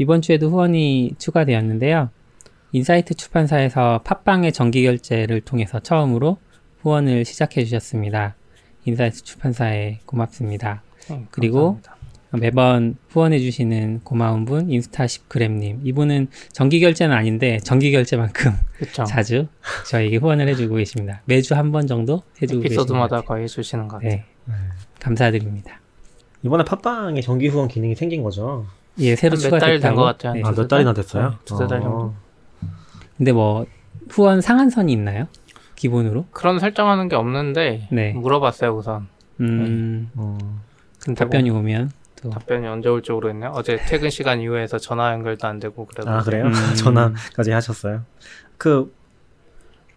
이번 주에도 후원이 추가되었는데요. 인사이트 출판사에서 팟빵의 정기 결제를 통해서 처음으로 후원을 시작해 주셨습니다. 인사이트 출판사에 고맙습니다. 음, 그리고 감사합니다. 매번 후원해 주시는 고마운 분 인스타 10그램님 이분은 정기 결제는 아닌데 정기 결제만큼 그쵸. 자주 저에게 후원을 해주고 계십니다. 매주 한 번 정도 해주고 계십니다. 에피소드마다 거의 해주시는 것 같아요. 네, 감사드립니다. 이번에 팟빵에 정기 후원 기능이 생긴 거죠. 예, 새로 한몇 달된 추가됐다고. 것 같아요. 네. 아, 몇 달이나 달? 됐어요? 네, 두세 달 어. 정도. 근데 뭐 후원 상한선이 있나요? 기본으로? 그런 설정하는 게 없는데 네. 물어봤어요 우선. 음, 어. 근데 답변이 뭐 오면 또 답변이 언제 올지 모르겠네요. 어제 퇴근 시간 이후에서 전화 연결도 안 되고 그래서 아 그래요? 음. 전화까지 하셨어요. 그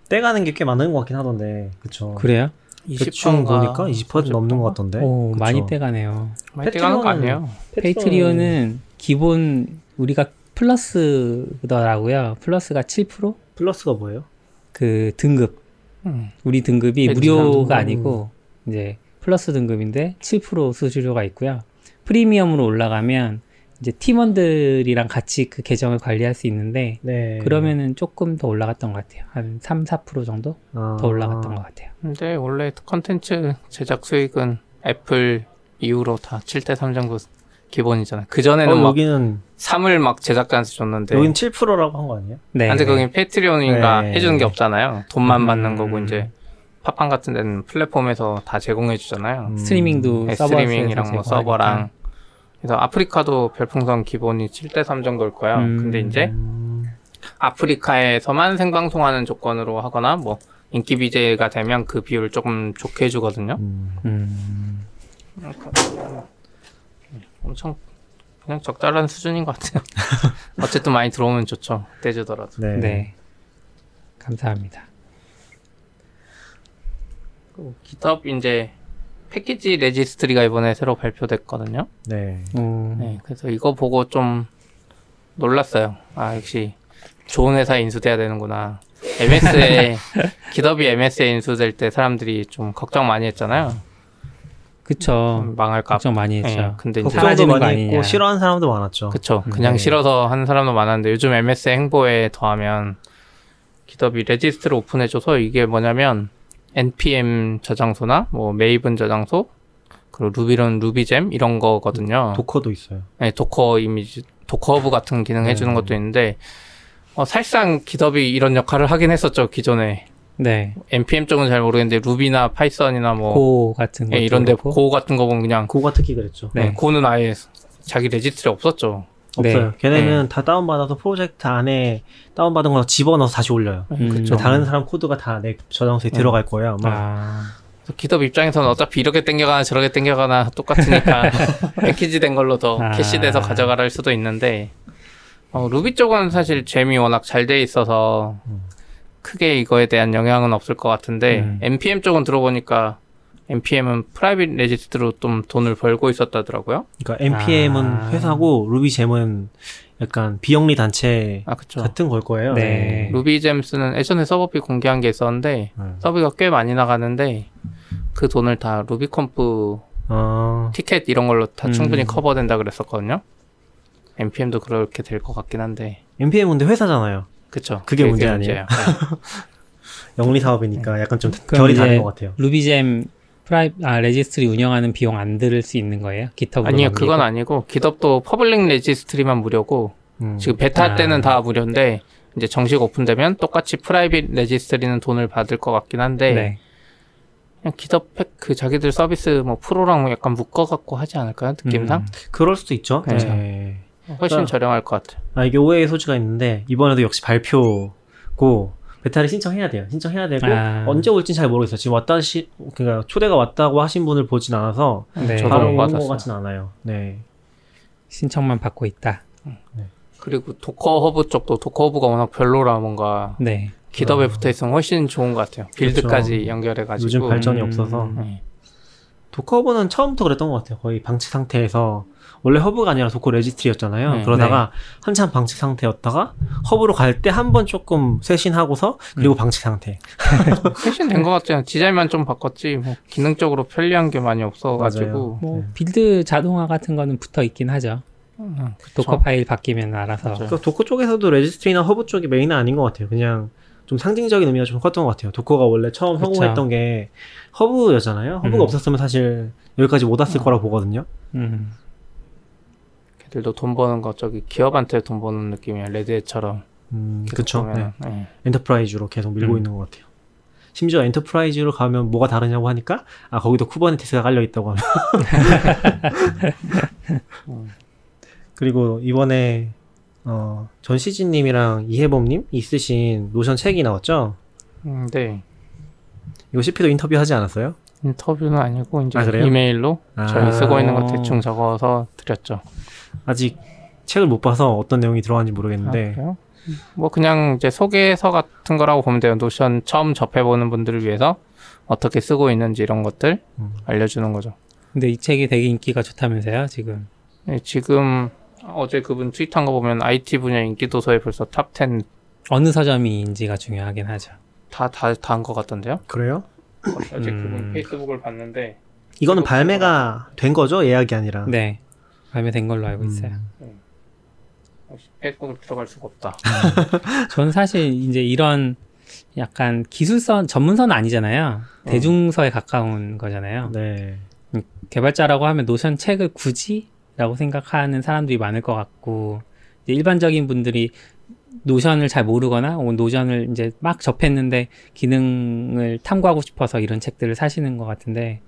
떼가는 게 꽤 많은 것 같긴 하던데, 그쵸? 그래요? 대충 20%인가 보니까 20% 넘는 것 같던데. 오, 그쵸? 많이 떼가네요. 많이 떼가는 거 아니에요? Patreon은 기본 우리가 플러스더라고요. 플러스가 7%? 플러스가 뭐예요? 그 등급 음. 우리 등급이 네, 무료가 등급. 아니고 이제 플러스 등급인데 7% 수수료가 있고요. 프리미엄으로 올라가면 이제 팀원들이랑 같이 그 계정을 관리할 수 있는데 네. 그러면은 조금 더 올라갔던 것 같아요. 한 3, 4% 정도 아. 더 올라갔던 것 같아요. 근데 원래 컨텐츠 제작 수익은 애플 이후로 다 7대 3 정도 기본이잖아요. 그 전에는 어, 막 여기는 3을 막 제작자한테 줬는데 여긴 7%라고 한 거 아니에요? 네. 근데 거긴 Patreon인가 네. 해주는 게 없잖아요. 돈만 음. 받는 거고 이제 팟빵 같은 데는 플랫폼에서 다 제공해 주잖아요. 음. 스트리밍도 네, 스트리밍이랑 뭐. 서버랑 그래서 아프리카도 별풍선 기본이 7대 3 정도일 거예요. 음. 근데 이제 음. 아프리카에서만 생방송하는 조건으로 하거나 뭐 인기 BJ가 되면 그 비율을 조금 좋게 해주거든요. 음. 음, 엄청 그냥 적절한 수준인 것 같아요. 어쨌든 많이 들어오면 좋죠. 떼주더라도. 네. 네. 감사합니다. 기덥 이제 패키지 레지스트리가 이번에 새로 발표됐거든요. 네. 오, 네, 그래서 이거 보고 좀 놀랐어요. 아 역시 좋은 회사에 인수돼야 되는구나. MS에 기덥이 MS에 인수될 때 사람들이 좀 걱정 많이 했잖아요. 그쵸. 좀 망할까. 걱정 많이 했죠. 네, 근데 이제 걱정도 많이 아니냐. 했고 싫어하는 사람도 많았죠. 그쵸. 음, 그냥 네. 싫어서 하는 사람도 많았는데 요즘 MS 행보에 더하면 GitHub이 registry를 오픈해줘서 이게 뭐냐면 npm 저장소나 뭐 Maven 저장소 그리고 Ruby런 RubyGem 이런 거거든요. Docker도 있어요. 네, Docker 이미지 Docker Hub 같은 기능 해주는 네. 것도 있는데 어, 사실상 GitHub이 이런 역할을 하긴 했었죠 기존에 네. npm 쪽은 잘 모르겠는데 Ruby나 Python이나 뭐 Go 같은 거. 예, 이런데 Go 같은 거 보면 그냥 Go가 특히 그랬죠. 네. 네, Go는 아예 자기 registry 없었죠. 없어요. 네. 걔네는 다 다운받아서 프로젝트 안에 다운받은 거 집어넣어서 다시 올려요. 음. 그쵸. 다른 사람 코드가 다 내 저장소에 들어갈 거예요. 아마. 아, GitHub 입장에서는 어차피 이렇게 땡겨가나 저렇게 땡겨가나 똑같으니까 패키지 된 걸로 더 아. 캐시돼서 가져가라 할 수도 있는데 어, 루비 쪽은 사실 gem이 워낙 잘 돼 있어서 음. 크게 이거에 대한 영향은 없을 것 같은데 음. npm 쪽은 들어보니까 npm은 private registry로 좀 돈을 벌고 있었다더라고요. 그러니까 npm은 아. 회사고 RubyGem은 약간 비영리 단체 아. 같은 걸 거예요. 네. RubyGems는 예전에 서버비 공개한 게 있었는데 음. 서비가 꽤 많이 나가는데 그 돈을 다 RubyConf 어, 티켓 이런 걸로 다 음. 충분히 커버된다 그랬었거든요. npm도 그렇게 될 것 같긴 한데, npm 근데 회사잖아요. 그쵸. 그게 문제 아니에요? 네. 영리 사업이니까 약간 좀 결이 다른 것 같아요. RubyGem 프라이 아 registry 운영하는 비용 안 들을 수 있는 거예요? GitHub로 아니요, 넘기고? 그건 아니고 GitHub도 public registry만 무료고 음. 지금 베타 아. 때는 다 무료인데 이제 정식 오픈되면 똑같이 private registry는 돈을 받을 것 같긴 한데 네. 그냥 GitHub 팩그 자기들 서비스 뭐 프로랑 약간 묶어갖고 하지 않을까요? 느낌상 음. 그럴 수도 있죠. 네. 네. 훨씬 그러니까- 저렴할 것 같아요. 아 이게 오해의 소지가 있는데 이번에도 역시 발표고 베타를 신청해야 돼요. 신청해야 되고 아. 언제 올진 잘 모르겠어요. 지금 왔다 시 그러니까 초대가 왔다고 하신 분을 보진 않아서 네. 저도 바로 못 온것 받았어요. 같진 않아요. 네. 신청만 받고 있다. 그리고 Docker Hub 쪽도 Docker Hub가 워낙 별로라 뭔가 네. GitHub에 아. 붙어 있으면 훨씬 좋은 것 같아요. 빌드까지 연결해 가지고 요즘 발전이 음. 없어서 네. Docker Hub는 처음부터 그랬던 것 같아요. 거의 방치 상태에서 원래 Hub가 아니라 Docker registry였잖아요. 네. 그러다가 한참 방치 상태였다가 Hub로 갈 때 한 번 조금 쇄신하고서 그리고 방치 상태. 훨씬 된것 같아요. 디자인만 좀 바꿨지 뭐 기능적으로 편리한 게 많이 없어가지고 뭐 네. 빌드 자동화 같은 거는 붙어 있긴 하죠. 음, Docker 파일 바뀌면 알아서. 맞아요. 그래서 Docker 쪽에서도 registry나 Hub 쪽이 메인은 아닌 것 같아요. 그냥 좀 상징적인 의미가 좀 컸던 것 같아요. 도커가 원래 처음 그쵸. 성공했던 게 Hub였잖아요. Hub가 음. 없었으면 사실 여기까지 못 왔을 거라고 보거든요. 음. 걔들도 돈 버는 거 저기 기업한테 돈 버는 느낌이야 Red Hat처럼. 음. 보면은. 네. 네. enterprise로 계속 밀고 음. 있는 것 같아요. 심지어 enterprise로 가면 뭐가 다르냐고 하니까 아 거기도 Kubernetes가 깔려 있다고 하면 그리고 이번에 어, 전시진님이랑 이해범님 있으신 Notion 책이 나왔죠? 음, 네. 이거 CP도 인터뷰 하지 않았어요? 인터뷰는 아니고 이제 아? 이메일로 아. 저희 쓰고 있는 거 대충 적어서 드렸죠. 아직 책을 못 봐서 어떤 내용이 들어간지 아, 모르겠는데 그래요? 뭐 그냥 이제 소개서 같은 거라고 보면 돼요. 노션 처음 접해보는 분들을 위해서 어떻게 쓰고 있는지 이런 것들 음. 알려주는 거죠. 근데 이 책이 되게 인기가 좋다면서요, 지금. 네, 지금 어제 그분 트윗한 거 보면 IT 분야 인기 도서에 벌써 top 10 어느 서점이인지가 중요하긴 하죠. 다 다 다한 것 같던데요? 그래요? 어제 음. 그분 페이스북을 봤는데 이거는 발매가 된 거죠? 예약이 아니라 네. 발매된 걸로 알고 음. 있어요. 페이스북을 들어갈 수가 없다. 전 사실 이제 이런 약간 기술서 전문서는 아니잖아요. 어. 대중서에 가까운 거잖아요. 네. 개발자라고 하면 노션 책을 굳이라고 생각하는 사람들이 많을 것 같고 이제 일반적인 분들이 노션을 잘 모르거나 혹은 노션을 이제 막 접했는데 기능을 탐구하고 싶어서 이런 책들을 사시는 것 같은데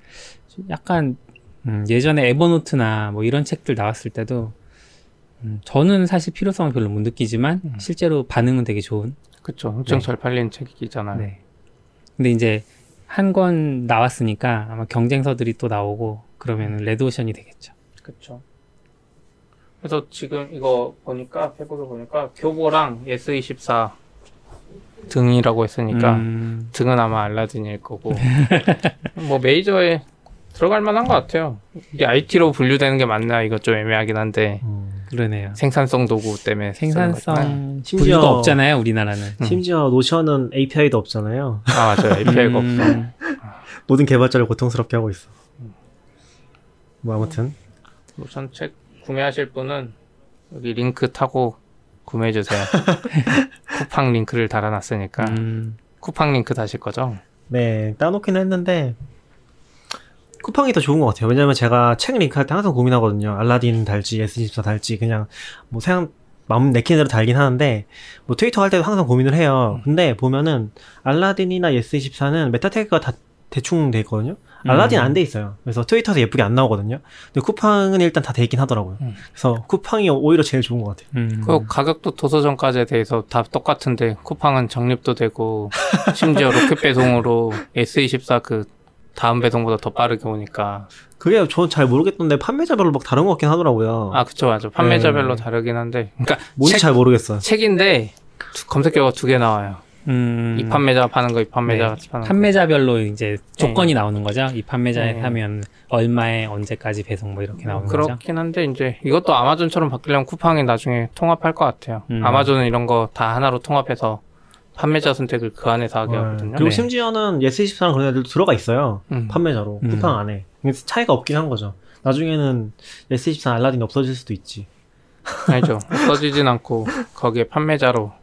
좀 약간 음, 예전에 에버노트나 뭐 이런 책들 나왔을 때도 음, 저는 사실 필요성을 별로 못 느끼지만 음. 실제로 반응은 되게 좋은 그쵸. 엄청 네. 잘 팔린 책이잖아요. 네. 근데 이제 한 권 나왔으니까 아마 경쟁서들이 또 나오고 그러면 레드오션이 되겠죠. 그쵸. 그래서 지금 이거 보니까 페북에 보니까 교보랑 예스24 등이라고 했으니까 음, 등은 아마 알라딘일 거고 뭐 메이저에 들어갈 만한 것 같아요. 이게 IT로 분류되는 게 맞나 이거 좀 애매하긴 한데 음. 그러네요. 생산성 도구 때문에. 생산성 심지어- 분류가 없잖아요, 우리나라는. 음. 심지어 노션은 API도 없잖아요. 아 맞아요 API가 음, 없어. 모든 개발자를 고통스럽게 하고 있어. 뭐 아무튼 노션 책 구매하실 분은 여기 링크 타고 구매해 주세요. 쿠팡 링크를 달아놨으니까 음, 쿠팡 링크 다실 거죠? 네 달아놓긴 했는데 쿠팡이 더 좋은 것 같아요. 왜냐면 제가 책 링크할 때 항상 고민하거든요. 알라딘 달지 예스24 달지 그냥 뭐 그냥 마음 내키는 대로 달긴 하는데 뭐 트위터 할 때도 항상 고민을 해요. 근데 보면은 알라딘이나 예스24는 meta tag가 다 대충 돼 있거든요. 알라딘 안 돼 있어요. 그래서 트위터에서 예쁘게 안 나오거든요. 근데 쿠팡은 일단 다 돼 있긴 하더라고요. 음. 그래서 쿠팡이 오히려 제일 좋은 것 같아요. 음. 그 가격도 도서정가제에 대해서 다 똑같은데 쿠팡은 적립도 되고 심지어 로켓 배송으로 S24 그 다음 배송보다 더 빠르게 오니까 그게 전잘 모르겠던데 판매자별로 막 다른 것 같긴 하더라고요. 아 그쵸 맞아 판매자별로 네. 다르긴 한데 그러니까 뭔지 책, 잘 모르겠어요. 책인데 두- 검색어가 두개 나와요 음, 이 판매자 파는 거 이 판매자 네. 파는 거 판매자별로 이제 조건이 나오는 거죠. 이 판매자에 네. 하면 얼마에 언제까지 배송 뭐 이렇게 나오는 거죠. 그렇긴 한데 이제 이것도 아마존처럼 바뀌려면 쿠팡이 나중에 통합할 것 같아요 음. 아마존은 이런 거 다 하나로 통합해서 판매자 선택을 그 안에서 하게 하거든요 그리고 네. 심지어는 예스24랑 그런 애들도 들어가 있어요. 음. 판매자로. 음. 쿠팡 안에. 그래서 차이가 없긴 한 거죠. 나중에는 예스24 알라딘이 없어질 수도 있지. 아니죠 없어지진 않고 거기에 판매자로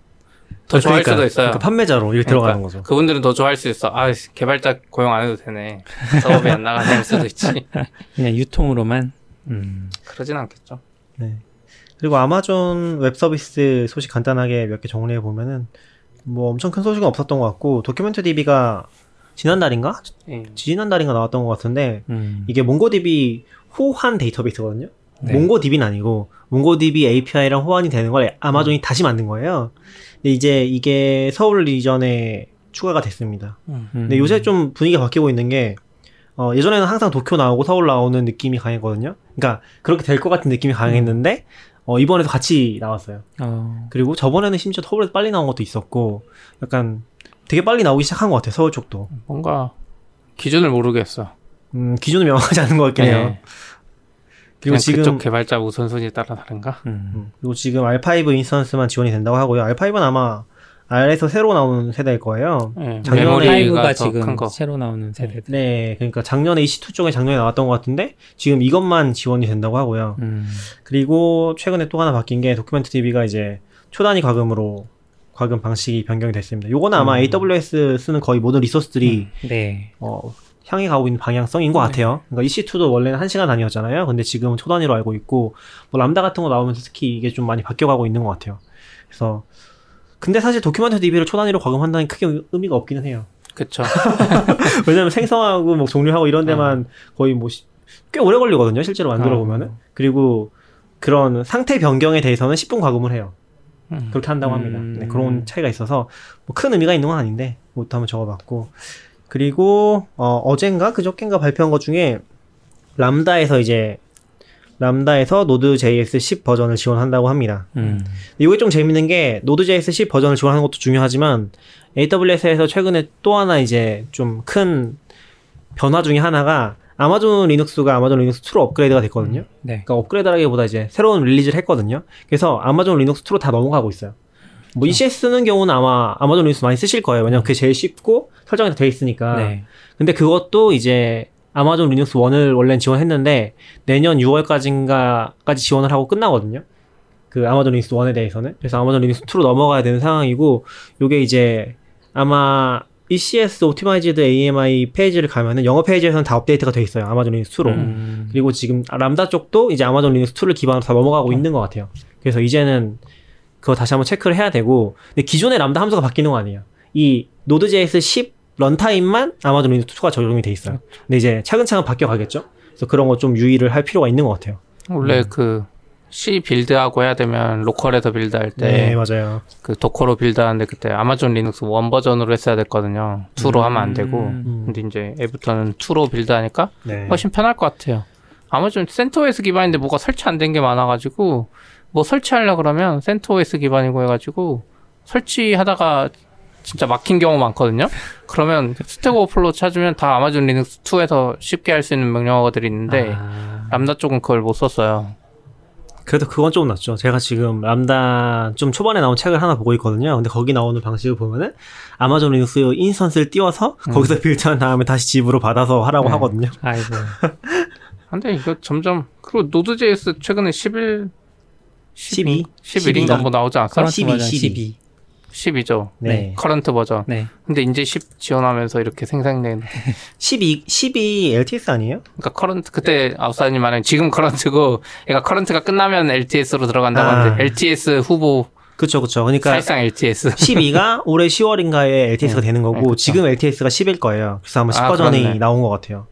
더 좋아할 그러니까, 수도 있어요 그러니까 판매자로 이렇게 들어가는 그러니까 거죠. 그분들은 더 좋아할 수 있어. 아, 개발자 고용 안 해도 되네. 사업이 안 나가는 수도 있지. 그냥 유통으로만. 음. 그러진 않겠죠. 네. 그리고 아마존 웹 서비스 소식 간단하게 몇 개 정리해 보면은 뭐 엄청 큰 소식은 없었던 것 같고 DocumentDB가 지난달인가? 예. 지난달인가 나왔던 것 같은데 음. 이게 MongoDB 호환 데이터베이스거든요. 네. MongoDB는 아니고 MongoDB API랑 호환이 되는 걸 아마존이 다시 만든 거예요. 근데 이제 이게 서울 region에 추가가 됐습니다. 음. 근데 요새 좀 분위기가 바뀌고 있는 게 어, 예전에는 항상 도쿄 나오고 서울 나오는 느낌이 강했거든요. 그러니까 그렇게 될 것 같은 느낌이 강했는데 어, 이번에도 같이 나왔어요. 어, 그리고 저번에는 심지어 서울에서 빨리 나온 것도 있었고 약간 되게 빨리 나오기 시작한 것 같아요. 서울 쪽도. 뭔가 기준을 모르겠어. 음, 기준은 명확하지 않은 것 같긴 해요. 네. 그리고 지금 그쪽 개발자 우선순위에 따라 다른가? 음. 음, 그리고 지금 R5 인스턴스만 지원이 된다고 하고요. R5는 아마 R에서 새로 나오는 세대일 거예요. 네, 작년에 메모리가 5가 더 지금 큰 거. 새로 나오는 세대들. 네, 그러니까 작년에 EC2 쪽에 작년에 나왔던 것 같은데 지금 이것만 지원이 된다고 하고요. 음. 그리고 최근에 또 하나 바뀐 게 도큐멘트 DB가 이제 초단위 과금으로 과금 방식이 변경이 됐습니다. 요거는 아마 음. AWS 쓰는 거의 모든 리소스들이 네. 어, 향해 가고 있는 방향성인 것 같아요. 그러니까 EC2도 원래는 1시간 단위였잖아요. 근데 지금은 초단위로 알고 있고, 뭐 람다 같은 거 나오면서 특히 이게 좀 많이 바뀌어가고 있는 것 같아요. 그래서, 근데 사실 도큐멘트 DB를 초 단위로 과금한다는 크게 의- 의미가 없기는 해요. 그쵸. 왜냐면 생성하고 뭐 종료하고 이런 데만 거의 뭐 꽤 오래 걸리거든요. 실제로 만들어 보면은. 그리고 그런 상태 변경에 대해서는 10분 과금을 해요. 음. 그렇게 한다고 합니다. 음. 네, 그런 차이가 있어서 뭐 큰 의미가 있는 건 아닌데 그것도 한번 적어봤고 그리고 어, 어젠가 그저께인가 발표한 것 중에 람다에서 이제 람다에서 노드.js 10 버전을 지원한다고 합니다. 음. 이게 좀 재밌는 게 Node.js 10 버전을 지원하는 것도 중요하지만 AWS에서 최근에 또 하나 이제 좀 큰 변화 중에 하나가 Amazon Linux가 Amazon Linux 2로 업그레이드가 됐거든요. 네. 그러니까 업그레이드라기보다 이제 새로운 release를 했거든요. 그래서 Amazon Linux 2로 다 넘어가고 있어요. 뭐 ECS 쓰는 경우는 아마 Amazon Linux 많이 쓰실 거예요. 왜냐면 그게 제일 쉽고 설정이 다 돼 있으니까. 네. 근데 그것도 이제 Amazon Linux 1을 원래는 지원했는데 내년 6월까지인가까지 지원을 하고 끝나거든요. 그 Amazon Linux 1에 대해서는. 그래서 Amazon Linux 2로 넘어가야 되는 상황이고 요게 이제 아마 ECS Optimized AMI 페이지를 가면은 영어 페이지에서는 다 업데이트가 돼 있어요. Amazon Linux 2로. 음. 그리고 지금 람다 쪽도 이제 Amazon Linux 2를 기반으로 다 넘어가고 있는 것 같아요. 그래서 이제는 그거 다시 한번 체크를 해야 되고, 근데 기존의 람다 함수가 바뀌는 거 아니에요. 이 Node.js 10 runtime만 Amazon Linux 2가 적용이 돼 있어요. 근데 이제 차근차근 바뀌어 가겠죠? 그래서 그런 거 좀 유의를 할 필요가 있는 것 같아요. 원래 그 C 빌드하고 해야 되면 local에서 build할 네, 때 맞아요. 그 Docker로 build하는데 그때 Amazon Linux 1 버전으로 했어야 됐거든요. 2로 하면 안 되고. 음. 근데 이제 얘부터는 2로 build하니까 네. 훨씬 편할 것 같아요. 아마존 CentOS 기반인데 뭐가 설치 안 된 게 많아 가지고 뭐 설치하려 그러면 CentOS 기반이고 해 가지고 설치하다가 진짜 막힌 경우 많거든요. 그러면 Stack Overflow 찾으면 다 Amazon Linux 2에서 쉽게 할 수 있는 명령어들이 있는데 아. 람다 쪽은 그걸 못 썼어요. 그래도 그건 좀 낫죠. 제가 지금 람다 좀 초반에 나온 책을 하나 보고 있거든요. 근데 거기 나오는 방식을 보면은 Amazon Linux instance를 띄워서 거기서 build한 다음에 다시 zip으로 받아서 하라고 네. 하거든요. 아이고. 근데 이거 점점 그리고 Node.js 최근에 11 12? 11인가 뭐 나오지 않았어? current 12, 버전 12. 10이죠. 네. current 버전. 네. 근데 이제 10 지원하면서 이렇게 생성된 12, 12 LTS 아니에요? 그러니까 current 그때 아웃사이더님 말은 지금 current고 그러니까 current가 끝나면 LTS로 들어간다고 아. 하는데 LTS 후보 그쵸, 그쵸. 그러니까 사실상 LTS 12가 올해 10월인가에 LTS가 네. 되는 네, 거고 그쵸. 지금 LTS가 10일 거예요. 그래서 아마 10 아, 버전이 그렇네. 나온 것 같아요.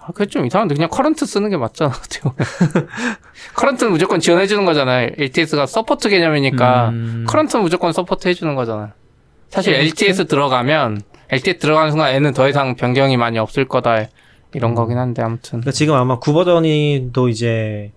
아, 그게 좀 이상한데 그냥 current 쓰는 게 맞잖아. current는 무조건 지원해 주는 거잖아요 LTS가 support 개념이니까 음. current는 무조건 support 해 주는 거잖아요 사실 네, LTS 들어가면 LTS 들어가는 순간 얘는 더 이상 변경이 많이 없을 거다. 이런 거긴 한데 아무튼. 그러니까 지금 아마 9 버전이 또 이제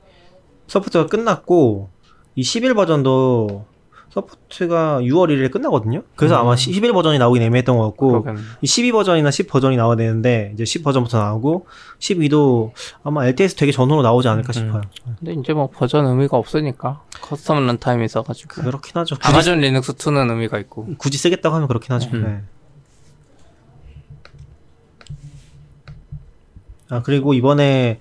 support가 끝났고 이 11 버전도 support가 6월 1일에 끝나거든요. 그래서 아마 11 버전이 나오긴 애매했던 것 같고 그러겠네. 이12 버전이나 10 버전이 나와야 되는데 이제 10 버전부터 나오고 12도 아마 LTS 되게 전후로 나오지 않을까 싶어요. 근데 이제 뭐 버전 의미가 없으니까 custom runtime이 있어가지고 그렇긴 하죠. 굳이, 아마존 리눅스 2는 의미가 있고 굳이 쓰겠다고 하면 그렇긴 하죠. 음. 네. 아 그리고 이번에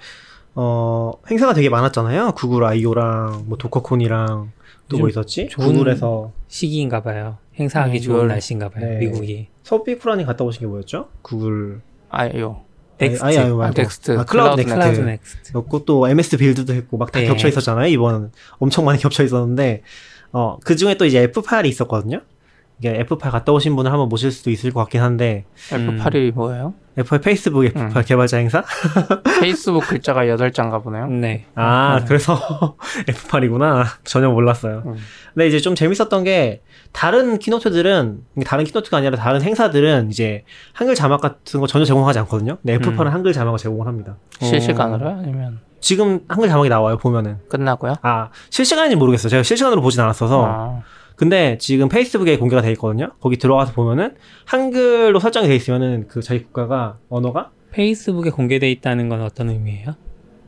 어 행사가 되게 많았잖아요. 구글 I/O랑 뭐 DockerCon이랑 또 뭐 있었지? 좋은- 구글에서 시기인가 봐요. 행사하기 네, 좋은 날씨인가 봐요. 네. 미국이. 서비큐라님 갔다 오신 게 뭐였죠? 구글 I/O Next. I, I, 말고. Next. 아, 클라우드 클라우드 넥스트. 클라우드 Next. 그 또 MS Build도 했고 막 다 네. 겹쳐 있었잖아요. 이번 엄청 많이 겹쳐 있었는데 어 그 중에 또 이제 F8이 있었거든요. 이게 F8 갔다 오신 분을 한번 모실 수도 있을 것 같긴 한데 음. F8이 뭐예요? F8 페이스북 F8 음. 개발자 행사? 페이스북 글자가 8자인가 보네요 네. 아 그래서 F8이구나. 전혀 몰랐어요. 음. 근데 이제 좀 재밌었던 게 다른 keynote들은 다른 keynote가 아니라 다른 행사들은 이제 한글 자막 같은 거 전혀 제공하지 않거든요. 근데 F8은 음. 한글 자막을 제공을 합니다. 실시간으로 아니면 지금 한글 자막이 나와요 보면은. 끝나고요? 아 실시간인지 모르겠어요. 제가 실시간으로 보진 않았어서. 아, 근데 지금 페이스북에 공개가 돼 있거든요. 거기 들어가서 보면은 한글로 설정이 돼 있으면은 그 저희 국가가 언어가 페이스북에 공개돼 있다는 건 어떤 의미예요?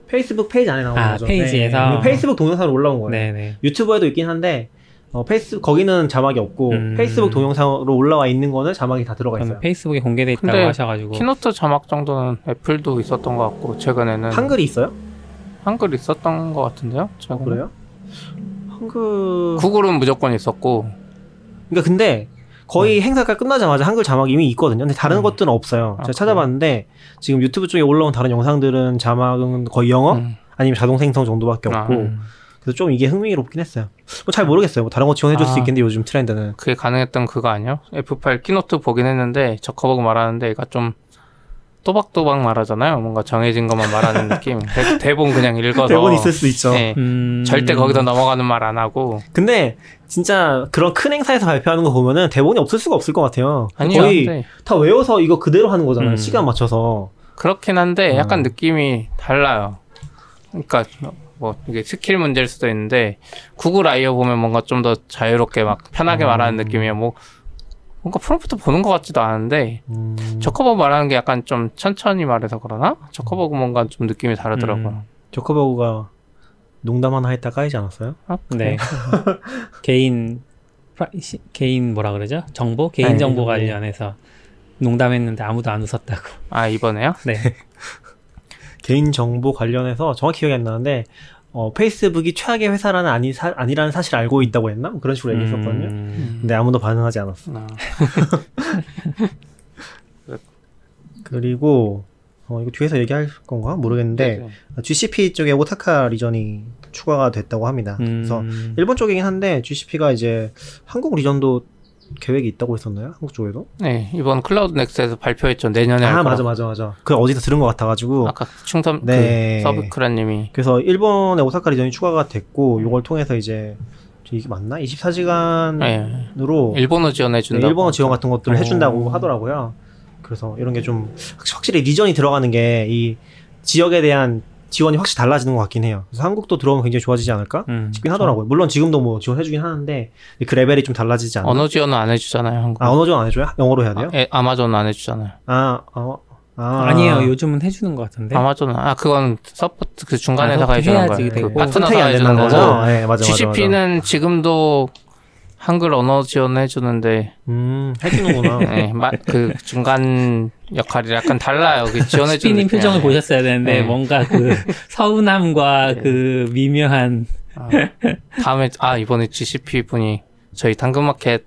페이스북 페이지 안에 나오는 아, 거죠. 페이지에서? 네. 페이스북 동영상으로 올라온 거예요. 네네. 유튜브에도 있긴 한데 어, 페이스 거기는 자막이 없고 음. 페이스북 동영상으로 올라와 있는 거는 자막이 다 들어가 있어요. 페이스북에 공개돼 있다고 근데 하셔가지고 keynote 자막 정도는 애플도 있었던 것 같고 최근에는 한글이 있어요? 한글 있었던 것 같은데요? 어, 최근에? 그래요? 한글 구글은 무조건 있었고 그러니까 근데 거의 행사가 끝나자마자 한글 자막이 이미 있거든요. 근데 다른 음. 것들은 없어요. 아, 제가 찾아봤는데 지금 유튜브 쪽에 올라온 다른 영상들은 자막은 거의 영어 음. 아니면 자동 생성 정도밖에 아, 없고 음. 그래서 좀 이게 흥미롭긴 했어요. 뭐 잘 모르겠어요. 뭐 다른 거 지원해줄 수 아. 있겠는데 요즘 트렌드는 그게 가능했던 그거 아니야? F8 keynote 보긴 했는데 저커버그 말하는데 얘가 좀 또박또박 말하잖아요. 뭔가 정해진 것만 말하는 느낌. 대, 대본 그냥 읽어서 대본 있을 수도 있죠. 네. 음. 절대 거기서 넘어가는 말 안 하고 근데 진짜 그런 큰 행사에서 발표하는 거 보면은 대본이 없을 수가 없을 것 같아요. 아니요. 거의 근데 다 외워서 이거 그대로 하는 거잖아요. 음. 시간 맞춰서. 그렇긴 한데 약간 음. 느낌이 달라요. 그러니까 뭐 이게 스킬 문제일 수도 있는데 구글 아이오 보면 뭔가 좀 더 자유롭게 막 편하게 음. 말하는 느낌이에요. 뭐 뭔가 프롬프트 보는 것 같지도 않은데 음. 저커버그 말하는 게 약간 좀 천천히 말해서 그러나 저커버그 뭔가 좀 느낌이 다르더라고요. 음. 저커버그가 농담 하나 했다 까이지 않았어요? 아, 네. 개인 프라이버시- 개인 뭐라 그러죠? 정보 개인 네, 정보 정보. 관련해서 농담했는데 아무도 안 웃었다고. 아 이번에요? 네. 개인 정보 관련해서 정확히 기억이 안 나는데 어, 페이스북이 최악의 회사라는 아니 사, 아니라는 사실 알고 있다고 했나? 뭐 그런 식으로 얘기했었거든요. 음. 근데 아무도 반응하지 않았어. 아, 그리고 어, 이거 뒤에서 얘기할 건가 모르겠는데 네. GCP 쪽에 오사카 region이 추가가 됐다고 합니다. 음. 그래서 일본 쪽이긴 한데 GCP가 이제 한국 region도 계획이 있다고 했었나요? 한국 쪽에도? 네, 이번 클라우드 Next에서 발표했죠. 내년에 할 아. 맞아 맞아 맞아. 그 어디서 들은 것 같아가지고 아까 충섬 네. 그 서비큐라님이 그래서 일본의 오사카 region이 추가가 됐고 이걸 통해서 이제 이게 맞나? 24시간으로 네, 일본어 지원해 준다. 일본어 지원 같은 것들을 어. 해준다고 하더라고요. 그래서 이런 게 좀 확실히 region이 들어가는 게 이 지역에 대한 지원이 확실히 달라지는 것 같긴 해요. 그래서 한국도 들어오면 굉장히 좋아지지 않을까 음. 싶긴 하더라고요. 물론 지금도 뭐 지원해주긴 하는데 그 레벨이 좀 달라지지 않나? 언어 지원은 안 해주잖아요. 한국. 아 언어 지원 안 해줘요? 영어로 해야 돼요? 아, 에, 아마존은 안 해주잖아요. 아, 어, 아, 아니에요. 요즘은 해주는 것 같은데. 아마존은 아 그건 support 그 중간에다가 아, 해주는 거예요. 되고. 그 파트너가 선택이 안 해주는 거고. 네, 맞아, 맞아, GCP는 지금도 한글 언어 지원 해주는데 맞아. 음, 해주는구나. 네, 마, 그 중간 역할이 약간 달라요. 그 지원해 주는 스피님 표정을 보셨어야 되는데 네. 뭔가 그 서운함과 그 미묘한 아, 다음에 아 이번에 GCP 분이 저희 당근마켓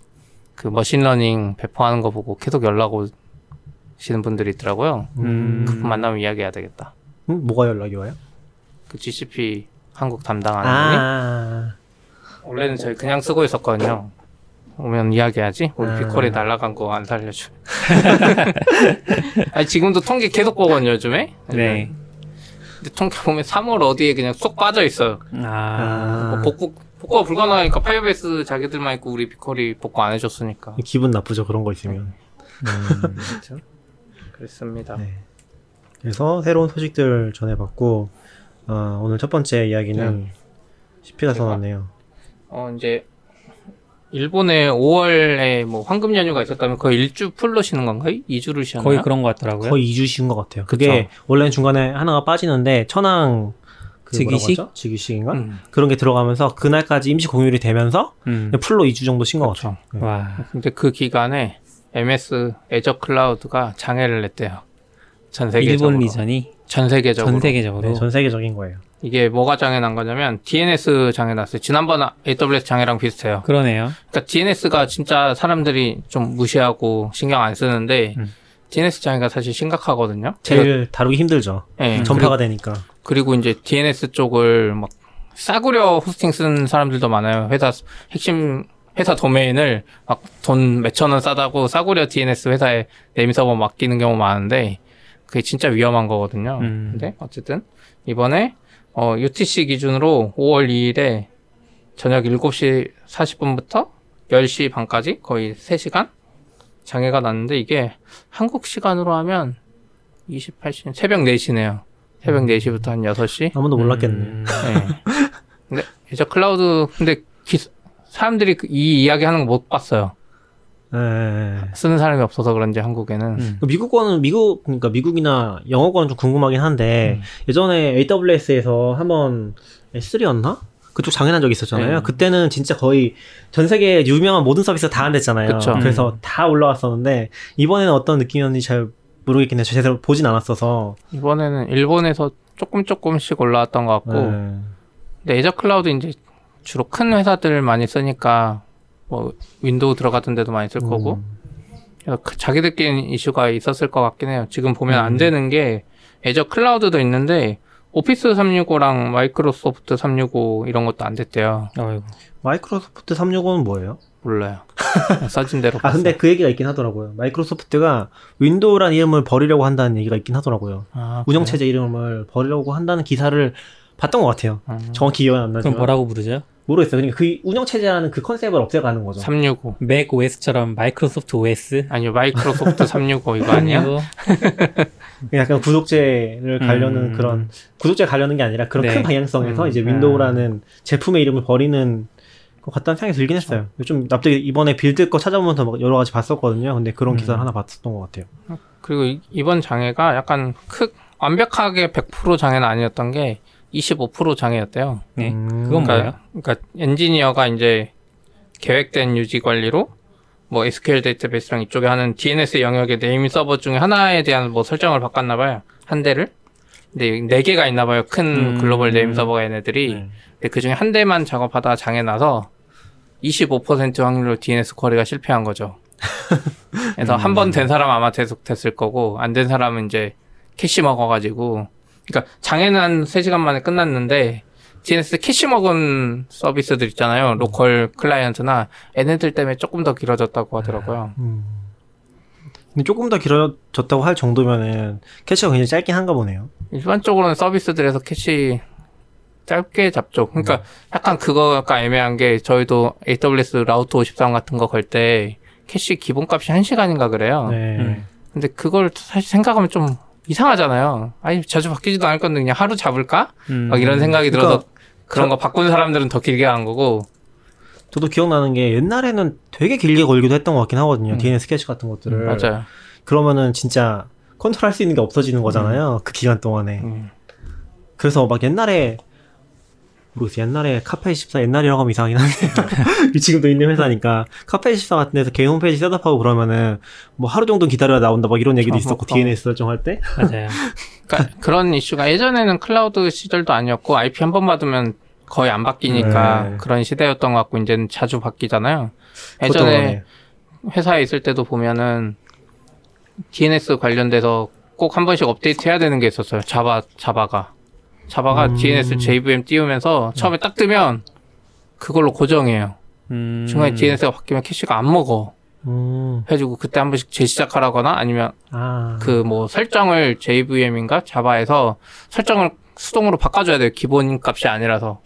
그 machine learning 배포하는 거 보고 계속 연락 오시는 분들이 있더라고요. 음, 그분 만나면 이야기해야 되겠다. 음, 뭐가 연락이 와요? 그 GCP 한국 담당하는 분이 아, 원래는 저희 그냥 쓰고 있었거든요. 오면 이야기하지. 우리 아. BigQuery 날라간 거 안 살려줘. 아니 지금도 통계 계속 보거든요 요즘에. 네. 근데 통계 보면 3월 어디에 그냥 쏙 빠져 있어요. 아, 뭐 복구 복구가 불가능하니까 Firebase 자기들만 있고 우리 BigQuery 복구 안 해줬으니까. 기분 나쁘죠 그런 거 있으면. 음, 그렇죠. 그렇습니다. 네. 그래서 새로운 소식들 전해봤고 어, 오늘 첫 번째 이야기는 CP가 써놨네요. 어 이제 일본에 5월에 뭐 황금 연휴가 있었다면 거의 일주 풀로 쉬는 건가요? 2주를 쉬었나요? 거의 그런 것 같더라고요. 거의 2주 쉰것 같아요. 그게 원래는 중간에 하나가 빠지는데 천황 그 즉위식? 즉위식인가? 음, 그런 게 들어가면서 그날까지 임시 공휴일이 되면서 음. 풀로 2주 정도 쉰 것. 같아요. 네. 와. 근데 그 기간에 MS 애저 클라우드가 장애를 냈대요. 전 세계적으로. 일본 리전이 전 세계적으로. 전 세계적으로 네, 전 세계적인 거예요. 이게 뭐가 장애 난 거냐면 DNS 장애 났어요. 지난번 AWS 장애랑 비슷해요. 그러네요. 그러니까 DNS가 진짜 사람들이 좀 무시하고 신경 안 쓰는데 음. DNS 장애가 사실 심각하거든요. 제일 다루기 힘들죠. 예, 음, 전파가 되니까. 그리고 이제 DNS 쪽을 막 싸구려 호스팅 쓰는 사람들도 많아요. 회사 핵심 회사 도메인을 막 돈 몇천 원 싸다고 싸구려 DNS 회사에 네임 서버 맡기는 경우 많은데 그게 진짜 위험한 거거든요. 음. 근데 어쨌든 이번에 어, UTC 기준으로 5월 2일에 저녁 7시 40분부터 10시 반까지 거의 3시간 장애가 났는데 이게 한국 시간으로 하면 28시 새벽 4시네요. 새벽 4시부터 한 6시. 아무도 몰랐겠네. 음, 네. 근데 이제 클라우드 근데 기- 사람들이 그이 이야기 하는 거 못 봤어요. 예. 쓰는 사람이 없어서 그런지 한국에는 음. 그 미국권은 미국 그러니까 미국이나 영어권은 좀 궁금하긴 한데 음. 예전에 AWS에서 한번 S3였나 그쪽 장애난 적이 있었잖아요. 네. 그때는 진짜 거의 전 세계 유명한 모든 서비스가 다 안 됐잖아요. 그쵸. 그래서 다 올라왔었는데 이번에는 어떤 느낌이었는지 잘 모르겠긴 해요. 제대로 보진 않았어서. 이번에는 일본에서 조금 조금씩 올라왔던 것 같고 네. 근데 Azure 클라우드 이제 주로 큰 회사들 많이 쓰니까 뭐 윈도우 들어가던 데도 많이 쓸 거고 음. 그래서 그 자기들끼리 이슈가 있었을 것 같긴 해요. 지금 보면 음. 안 되는 게 Azure 클라우드도 있는데 Office 365랑 마이크로소프트 365 이런 것도 안 됐대요. 어이구. 마이크로소프트 365는 뭐예요? 몰라요. 써진 대로 아 봤어요. 근데 그 얘기가 있긴 하더라고요. 마이크로소프트가 윈도우란 이름을 버리려고 한다는 얘기가 있긴 하더라고요. 아, 운영 체제 이름을 버리려고 한다는 기사를 봤던 것 같아요. 음. 정확히 기억은 안 그럼 나지만 뭐라고 부르죠? 모르겠어요. 그러니까 그 운영 체제라는 그 컨셉을 없애가는 거죠. 365 맥 OS처럼 마이크로소프트 OS 아니요 마이크로소프트 365 이거 아니야? 약간 구독제를 가려는 음. 그런 구독제 가려는 게 아니라 그런 네. 큰 방향성에서 음. 이제 윈도우라는 제품의 이름을 버리는 것 같다는 생각이 들긴 했어요. 좀 갑자기 이번에 Build 거 찾아보면서 막 여러 가지 봤었거든요. 근데 그런 음. 기사를 하나 봤었던 것 같아요. 그리고 이- 이번 장애가 약간 크 완벽하게 100% 장애는 아니었던 게 25% 장애였대요. 네. 음. 그건 뭐예요? 그러니까, 그러니까 엔지니어가 이제 계획된 유지 관리로 뭐 SQL 데이터베이스랑 이쪽에 하는 DNS 영역의 name server 중에 하나에 대한 뭐 설정을 바꿨나 봐요. 한 대를. 근데 네 개가 있나 봐요. 큰 음. 글로벌 name server가 얘네들이. 네. 근데 그 중에 한 대만 작업하다가 장애 나서 25% 확률로 DNS 쿼리가 실패한 거죠. 그래서 한번 된 사람 아마 계속 됐을 거고 안 된 사람은 이제 캐시 먹어가지고 그러니까 장애는 한 3시간 만에 끝났는데 DNS 캐시 먹은 서비스들 있잖아요. local client나 얘네들 때문에 조금 더 길어졌다고 하더라고요. 음. 근데 조금 더 길어졌다고 할 정도면은 캐시가 굉장히 짧긴 한가 보네요. 일반적으로는 서비스들에서 캐시 짧게 잡죠. 그러니까 약간 그거가 애매한 게 저희도 AWS Route 53 같은 거 걸 때 캐시 기본값이 1시간인가 그래요. 네. 음. 근데 그걸 사실 생각하면 좀 이상하잖아요. 아니 자주 바뀌지도 않을 건데 그냥 하루 잡을까? 음. 막 이런 생각이 들어서 그러니까 그런 거 바꾼 사람들은 더 길게 간 거고. 저도 기억나는 게 옛날에는 되게 길게 걸기도 했던 것 같긴 하거든요. 음. DNS 캐시 같은 것들을. 맞아요. 그러면은 진짜 컨트롤 할 수 있는 게 없어지는 거잖아요. 그 기간 동안에. 음. 그래서 막 옛날에 모르겠어요. 옛날에 카페24 옛날이라고 하면 이상하긴 한데 지금도 있는 회사니까 카페24 같은 데서 개인 홈페이지 setup하고 그러면은 뭐 하루 정도 기다려야 나온다 막 이런 얘기도 어, 있었고 어. DNS 설정할 때 맞아요. 그러니까 그런 이슈가 예전에는 클라우드 시절도 아니었고 IP 한 번 받으면 거의 안 바뀌니까 네. 그런 시대였던 것 같고 이제는 자주 바뀌잖아요. 예전에. 회사에 있을 때도 보면은 DNS 관련돼서 꼭 한 번씩 업데이트 해야 되는 게 있었어요. 자바 자바가 자바가 음. DNS JVM 띄우면서 처음에 딱 뜨면 그걸로 고정해요. 음. 중간에 DNS가 바뀌면 캐시가 안 먹어. 음. 해가지고 그때 한 번씩 재시작하라거나 아니면 아. 그뭐 설정을 JVM인가 자바에서 설정을 수동으로 바꿔줘야 돼요. 기본 값이 아니라서.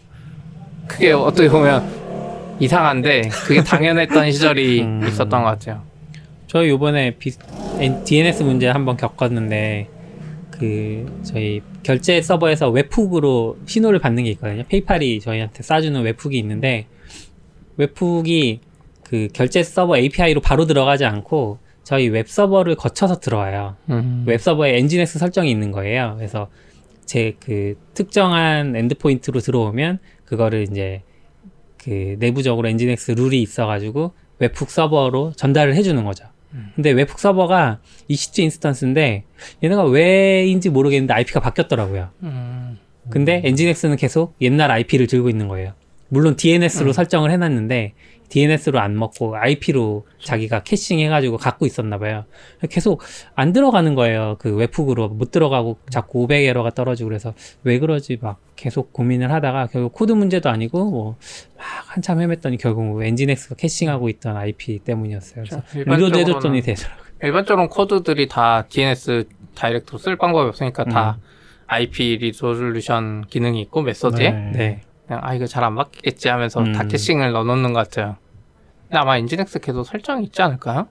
그게 어떻게 보면 이상한데 그게 당연했던 시절이 음. 있었던 것 같아요. 저희 요번에 비, DNS 문제 한번 겪었는데 그 저희 결제 서버에서 webhook으로 신호를 받는 게 있거든요. 페이팔이 저희한테 쏴주는 webhook이 있는데 webhook이 그 결제 서버 API로 바로 들어가지 않고 저희 웹 서버를 거쳐서 들어와요. 음. 웹 서버에 엔진엑스 설정이 있는 거예요. 그래서 제 그 특정한 endpoint로 들어오면 그거를 이제 그 내부적으로 엔진엑스 룰이 있어가지고 webhook 서버로 전달을 해주는 거죠. 근데 webhook 서버가 EC2 instance인데 얘네가 왜인지 모르겠는데 IP가 바뀌었더라고요. 음. 근데 엔진엑스는 계속 옛날 IP를 들고 있는 거예요. 물론 DNS로 음. 설정을 해놨는데 DNS로 안 먹고 IP로 자기가 caching 해가지고 갖고 있었나 봐요. 계속 안 들어가는 거예요. 그 webhook으로 못 들어가고 자꾸 500 에러가 떨어지고 그래서 왜 그러지 막 계속 고민을 하다가 결국 코드 문제도 아니고 뭐 막 한참 헤맸더니 결국 엔진엑스가 caching하고 있던 IP 때문이었어요. 그래서 reload 해줬더니 일반적으로는, 되더라고요. 일반적으로 코드들이 다 DNS direct로 쓸 방법이 없으니까 다 음. IP resolution 기능이 있고 method에 네. 그냥 아 이거 잘안 바뀌겠지 하면서 다 음. caching을 넣어놓는 것 같아요. 근데 아마 엔진엑스 계속 설정이 있지 않을까요?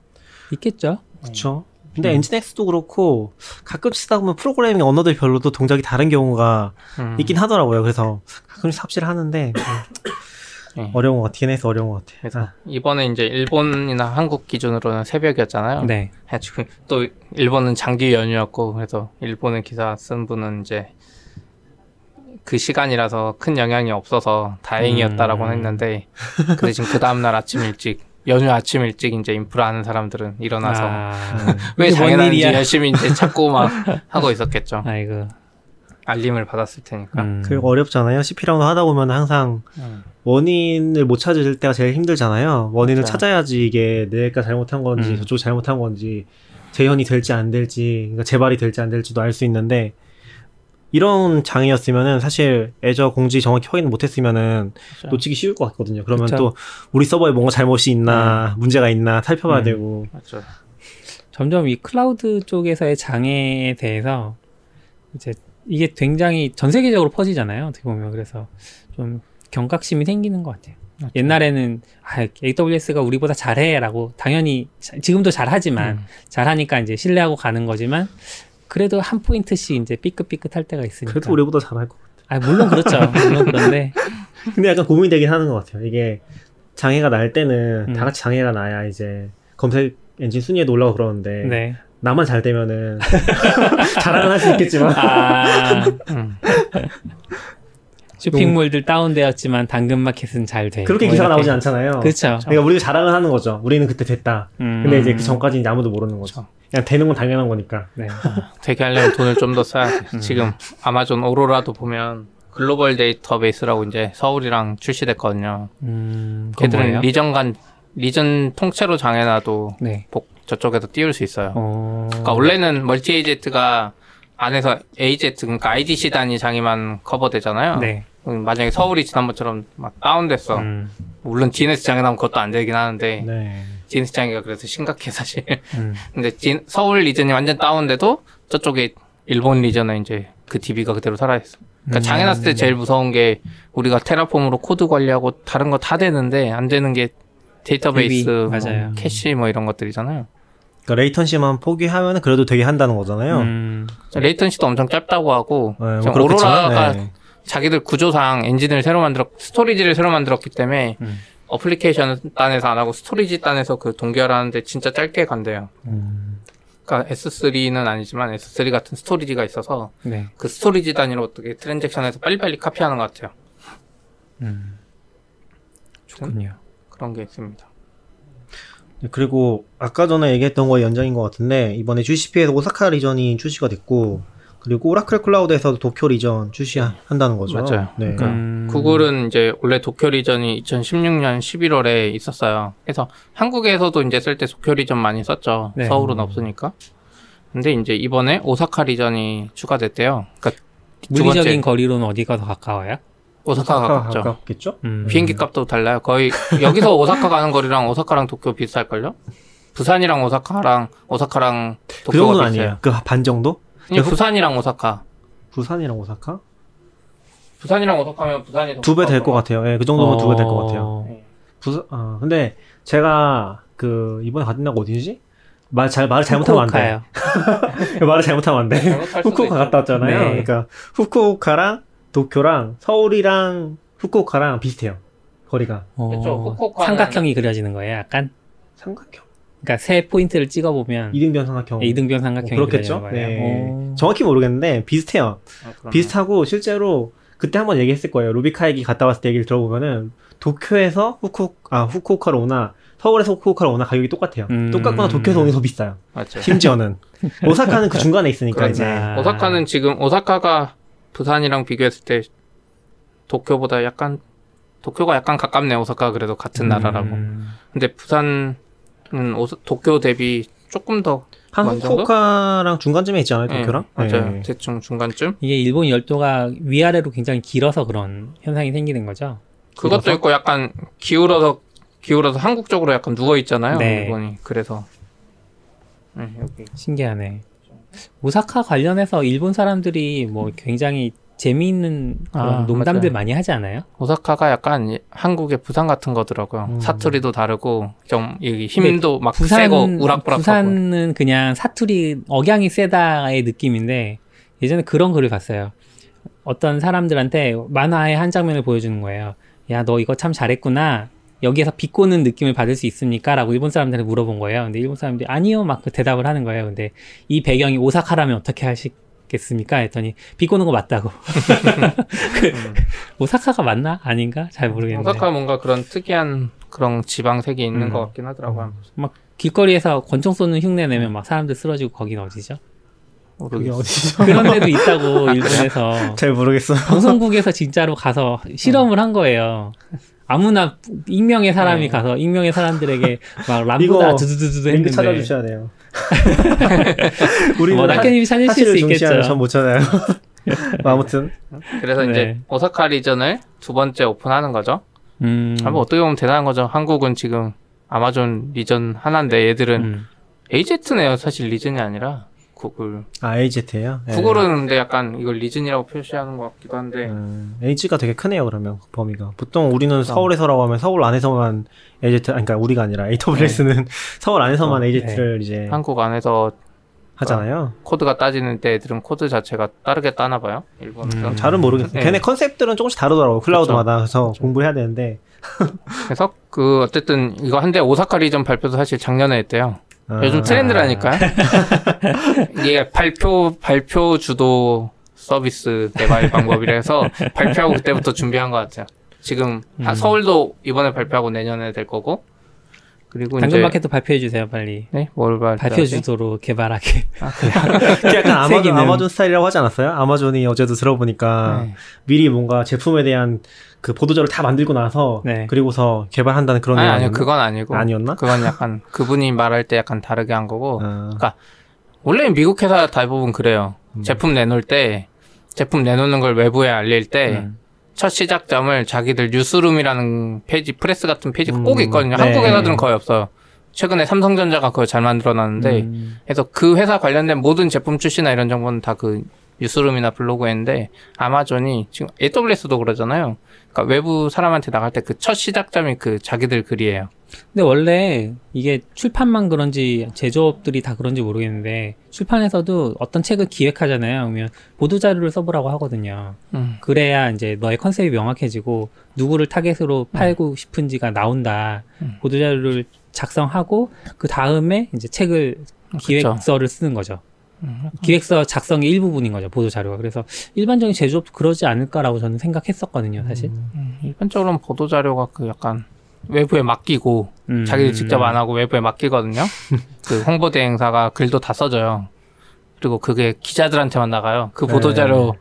있겠죠? 그쵸. 근데 음. 엔진엑스도 그렇고 가끔 쓰다 보면 프로그래밍 언어들 별로도 동작이 다른 경우가 음. 있긴 하더라고요. 그래서 가끔씩 삽질을 하는데 네. 어려운 것 같아. DNS 어려운 것 같아. 그래서 이번에 이제 일본이나 한국 기준으로는 새벽이었잖아요. 네. 해가지고 또 일본은 장기 연휴였고 그래서 일본의 기사 쓴 분은 이제 그 시간이라서 큰 영향이 없어서 다행이었다라고 음. 했는데 그 대신 그 다음날 아침 일찍 연휴 아침 일찍 이제 인프라 하는 사람들은 일어나서 아, 왜 일이야? 열심히 이제 찾고 막 하고 있었겠죠. 아이고. 알림을 받았을 테니까. 음. 그리고 어렵잖아요. CP라운드 하다 보면 항상 음. 원인을 못 찾을 때가 제일 힘들잖아요. 원인을 맞아요. 찾아야지 이게 내가 잘못한 건지 음. 저쪽이 잘못한 건지 재현이 될지 안 될지 그러니까 재발이 될지 안 될지도 알 수 있는데 이런 장애였으면은 사실 애저 공지 정확히 확인 못했으면은 그렇죠. 놓치기 쉬울 것 같거든요. 그러면 그쵸. 또 우리 서버에 뭔가 잘못이 있나 문제가 있나 살펴봐야 음. 되고 맞죠. 점점 이 클라우드 쪽에서의 장애에 대해서 이제 이게 굉장히 전 세계적으로 퍼지잖아요. 어떻게 보면 그래서 좀 경각심이 생기는 것 같아요. 맞죠. 옛날에는 아, AWS가 우리보다 잘해라고 당연히 자- 지금도 잘하지만 음. 잘하니까 이제 신뢰하고 가는 거지만 그래도 한 포인트씩 이제 삐끗삐끗 할 때가 있으니까. 그래도 우리보다 잘할 것 같아요. 아 물론 그렇죠. 물론 그런데 근데 약간 고민이 되긴 하는 것 같아요. 이게 장애가 날 때는 음. 다 같이 장애가 나야 이제 검색 엔진 순위에도 올라가고 그러는데 네. 나만 잘 되면은 자랑은 할 수 있겠지만 아 음. 쇼핑몰들 다운되었지만 당근마켓은 잘 돼. 그렇게 뭐 기사가. 나오지 않잖아요. 그렇죠. 그러니까 우리가 자랑을 하는 거죠. 우리는 그때 됐다. 음. 근데 이제 그 전까지 이제 아무도 모르는 거죠. 그냥 되는 건 당연한 거니까. 네. 되게 하려면 돈을 좀 더 써야 돼. 음. 지금 아마존 오로라도 보면 글로벌 데이터베이스라고 이제 서울이랑 출시됐거든요. 음, 걔들은 뭐예요? region 간 region 통째로 장애나도 네. 복- 저쪽에서 띄울 수 있어요. 어. 그러니까 원래는 multi AZ가 안에서 AZ 그러니까 IDC 단위 장애만 커버되잖아요. 네. 음, 만약에 서울이 지난번처럼 막 다운됐어. 음. 물론 DNS 장애 나면 그것도 안 되긴 하는데 네. DNS 장애가 그래서 심각해 사실. 음. 근데 디- 서울 region이 완전 다운돼도 저쪽에 일본 region은 이제 그 DB가 그대로 살아있어. 그러니까 음. 장애 났을 때 제일 무서운 게 우리가 Terraform으로 코드 관리하고 다른 거 다 되는데 안 되는 게 데이터베이스, DB, 뭐 맞아요. 캐시 뭐 이런 것들이잖아요. 그러니까 latency만 포기하면 그래도 되게 한다는 거잖아요. 음. latency도 엄청 짧다고 하고 네, 뭐 오로라가 네. 자기들 구조상 엔진을 새로 만들었 스토리지를 새로 만들었기 때문에 음. 어플리케이션 단에서 안 하고 storage 단에서 그 동결하는데 진짜 짧게 간대요. 음. 그러니까 S3는 아니지만 S3 같은 storage가 있어서 네. 그 storage 단위로 어떻게 트랜잭션에서 빨리빨리 카피하는 것 같아요. 음. 좋군요. 그런 게 있습니다. 네, 그리고 아까 전에 얘기했던 거의 연장인 것 같은데 이번에 GCP에서 오사카 region이 출시가 됐고 그리고 오라클 클라우드에서도 도쿄 region 출시한다는 거죠. 맞아요. 네. 그러니까 음. 구글은 이제 원래 도쿄 리전이 2016년 11월에 있었어요. 그래서 한국에서도 이제 쓸 때 도쿄 리전 많이 썼죠. 네. 서울은 없으니까. 근데 이제 이번에 오사카 리전이 추가됐대요. 그러니까 두 물리적인 번째 거리로는 어디가 더 가까워요? 오사카가 가깝죠. 가깝겠죠? 음. 비행기 값도 달라요. 거의 여기서 오사카 가는 거리랑 오사카랑 도쿄 비슷할걸요? 부산이랑 오사카랑 오사카랑 그 도쿄가 정도는 비슷해요. 아니에요. 그 반 정도? 아니, 부산이랑 오사카. 부산이랑 오사카? 부산이랑 오사카면 부산이 더두배 될 것 같아요. 예, 그 정도면 두배 될 것 같아요. 어. 네. 부산, 아, 근데 제가 그 이번에 갔던 데가 어디지? 말 잘 말을 잘못하면 안 돼. 말을 잘못하면 안 돼. 후쿠오카. 갔다 왔잖아요. 네. 그러니까 후쿠오카랑 도쿄랑 서울이랑 후쿠오카랑 비슷해요. 거리가 어, 그쵸, 후쿠오카는- 삼각형이 그려지는 거예요. 약간. 삼각형. 그러니까 세 포인트를 찍어 보면 이등변 삼각형. 이등변 뭐 삼각형이 그렇겠죠. 그려지는 거예요. 네. 오. 정확히 모르겠는데 비슷해요. 아, 그러네. 비슷하고 실제로 그때 한번 얘기했을 거예요. 루비카 얘기 갔다 왔을 때 얘기를 들어보면은 도쿄에서 후쿠 아 후쿠오카로 오나 서울에서 후쿠오카로 오나 가격이 똑같아요. 음. 똑같거나 도쿄에서 오는 게더 비싸요. 맞죠. 심지어는 오사카는 그 중간에 있으니까 그렇네. 이제 아. 오사카는 지금 오사카가 부산이랑 비교했을 때 도쿄보다 약간 도쿄가 약간 가깝네 오사카 그래도 같은 나라라고. 음. 근데 부산 은 오사, 도쿄 대비 조금 더한 어느 정도? 후쿠오카랑 중간쯤에 있지 않아요? 네, 도쿄랑? 맞아요. 네. 대충 중간쯤. 이게 일본 열도가 위아래로 굉장히 길어서 그런 현상이 생기는 거죠. 그것도 길어서? 있고 약간 기울어서 기울어서 한국 쪽으로 약간 누워 있잖아요. 네. 일본이 그래서 네, 신기하네. 오사카 관련해서 일본 사람들이 뭐 굉장히 재미있는 그런 아, 농담들 맞아요. 많이 하지 않아요? 오사카가 약간 이- 한국의 부산 같은 거더라고요. 음. 사투리도 다르고 좀 여기 힘도 막 세고 우락부락하고. 부산은 그냥 사투리 억양이 세다의 느낌인데 예전에 그런 글을 봤어요. 어떤 사람들한테 만화의 한 장면을 보여주는 거예요. 야, 너 이거 참 잘했구나. 여기에서 비꼬는 느낌을 받을 수 있습니까? 라고 일본 사람들한테 물어본 거예요. 근데 일본 사람들이 아니요. 막 그 대답을 하는 거예요. 근데 이 배경이 오사카라면 어떻게 하실 겠습니까? 했더니 비 꼬는 거 맞다고. 그, 오사카가 맞나? 아닌가? 잘 모르겠는데. 오사카 뭔가 그런 특이한 그런 지방색이 있는 음. 것 같긴 하더라고요. 막 길거리에서 권총 쏘는 흉내 내면 막 사람들 쓰러지고 거긴 어디죠? 그게 모르겠어. 어디죠? 그런 데도 있다고 일본에서 잘 모르겠어. 방송국에서 진짜로 가서 실험을 한 거예요. 아무나 익명의 사람이 네. 가서 익명의 사람들에게 막 람보다 두두두두 했는데 찾아주셔야 돼요. 우리는 뭐 낙현님이 찾으실 수 사실을 있겠죠. 전못 찾아요. 뭐 아무튼 그래서 네. 이제 오사카 리전을 두 번째 오픈하는 거죠. 음, 아, 뭐 어떻게 보면 대단한 거죠. 한국은 지금 아마존 리전 하나인데 얘들은 음. AZ네요. 사실 region이 아니라 구글. 아 AZ예요. 네. 구글은 근데 약간 이걸 region이라고 표시하는 것 같기도 한데 음, AZ가 되게 크네요 그러면 그 범위가 보통 우리는 서울에서라고 하면 서울 안에서만 AZ 아니 그러니까 우리가 아니라 AWS는 서울 안에서만 어, AZ를 이제 한국 안에서 하잖아요. 코드가 따지는 때 애들은 코드 자체가 다르게 따나 봐요. 일본은. 음. 잘은 모르겠어요. 네. 걔네 컨셉들은 조금씩 다르더라고 클라우드마다 그래서 공부해야 되는데 그래서 그 어쨌든 이거 한데 오사카 리전 발표도 사실 작년에 했대요. 아, 요즘 트렌드라니까요. 이게 발표 발표 주도 서비스 개발 방법이라서 발표하고 그때부터 준비한 것 같아요. 지금 다 음. 서울도 이번에 발표하고 내년에 될 거고 그리고 당근마켓도 발표해 주세요 빨리. 네, 뭘 발표 발표 주도로 개발하게. 그게 약간 아마존, 아마존 스타일이라고 하지 않았어요? 아마존이 어제도 들어보니까 네. 미리 뭔가 제품에 대한 그 보도자료를 다 만들고 나서 네. 그리고서 개발한다는 그런 아니 아니요 그건 아니고 아니었나? 그건 약간 그분이 말할 때 약간 다르게 한 거고 아, 원래 미국 회사 대부분 그래요. 음. 제품 내놓을 때 제품 내놓는 걸 외부에 알릴 때 음. 첫 시작점을 자기들 newsroom이라는 페이지, 프레스 같은 페이지가 음, 꼭 있거든요. 네. 한국 회사들은 거의 없어요. 최근에 삼성전자가 그걸 잘 만들어놨는데, 음. 그래서 그 회사 관련된 모든 제품 출시나 이런 정보는 다 그 뉴스룸이나 블로그에 있는데, 아마존이 지금 AWS도 그러잖아요. 그러니까 외부 사람한테 나갈 때 그 첫 시작점이 그 자기들 글이에요. 근데 원래 이게 출판만 그런지 제조업들이 다 그런지 모르겠는데 출판에서도 어떤 책을 기획하잖아요. 그러면 보도 자료를 써보라고 하거든요. 음. 그래야 이제 너의 컨셉이 명확해지고 누구를 타겟으로 팔고 싶은지가 나온다. 음. 보도 자료를 작성하고 그 다음에 이제 책을 기획서를 쓰는 거죠. 음. 기획서 작성의 일부분인 거죠. 보도 자료가. 그래서 일반적인 제조업도 그러지 않을까라고 저는 생각했었거든요. 사실. 음, 일반적으로는 보도 자료가 그 약간 외부에 맡기고, 음. 자기들 직접 안 하고 외부에 맡기거든요. 그 홍보 대행사가 글도 다 써줘요. 그리고 그게 기자들한테만 나가요. 그 네. 보도 자료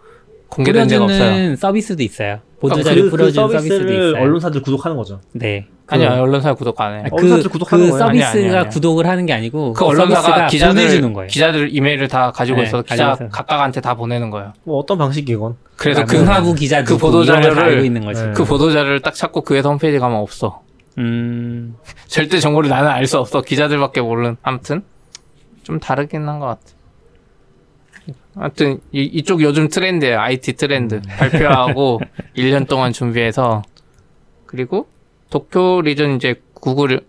공개된 데가 없어요. 뿌려주는 서비스도 있어요. 보도 자료 그, 그 뿌려주는 서비스도 서비스를 있어요. 언론사들 구독하는 거죠. 네. 아니요, 그- 언론사 구독 안 해요. 아, 언론사들 그, 구독하는 그 거예요? 서비스가 아니, 아니, 아니. 구독을 하는 게 아니고 그 언론사가 서비스가 기자들. 기자들 이메일을 다 가지고 네, 있어서 기자 있어요. 각각한테 다 보내는 거예요. 뭐 어떤 방식이건. 그래서 그, 문화부 기자 그 이런 걸다 보도 자료를- 알고 있는 거지. 네. 그 보도 자료를 딱 찾고 그 회사 홈페이지 가면 없어. 음. 절대 정보를 나는 알 수 없어. 기자들밖에 모르는. 아무튼 좀 다르긴 한 것 같아. 아무튼 이, 이쪽 요즘 트렌드예요. IT 트렌드. 발표하고 1년 동안 준비해서 그리고 도쿄 region 이제 구글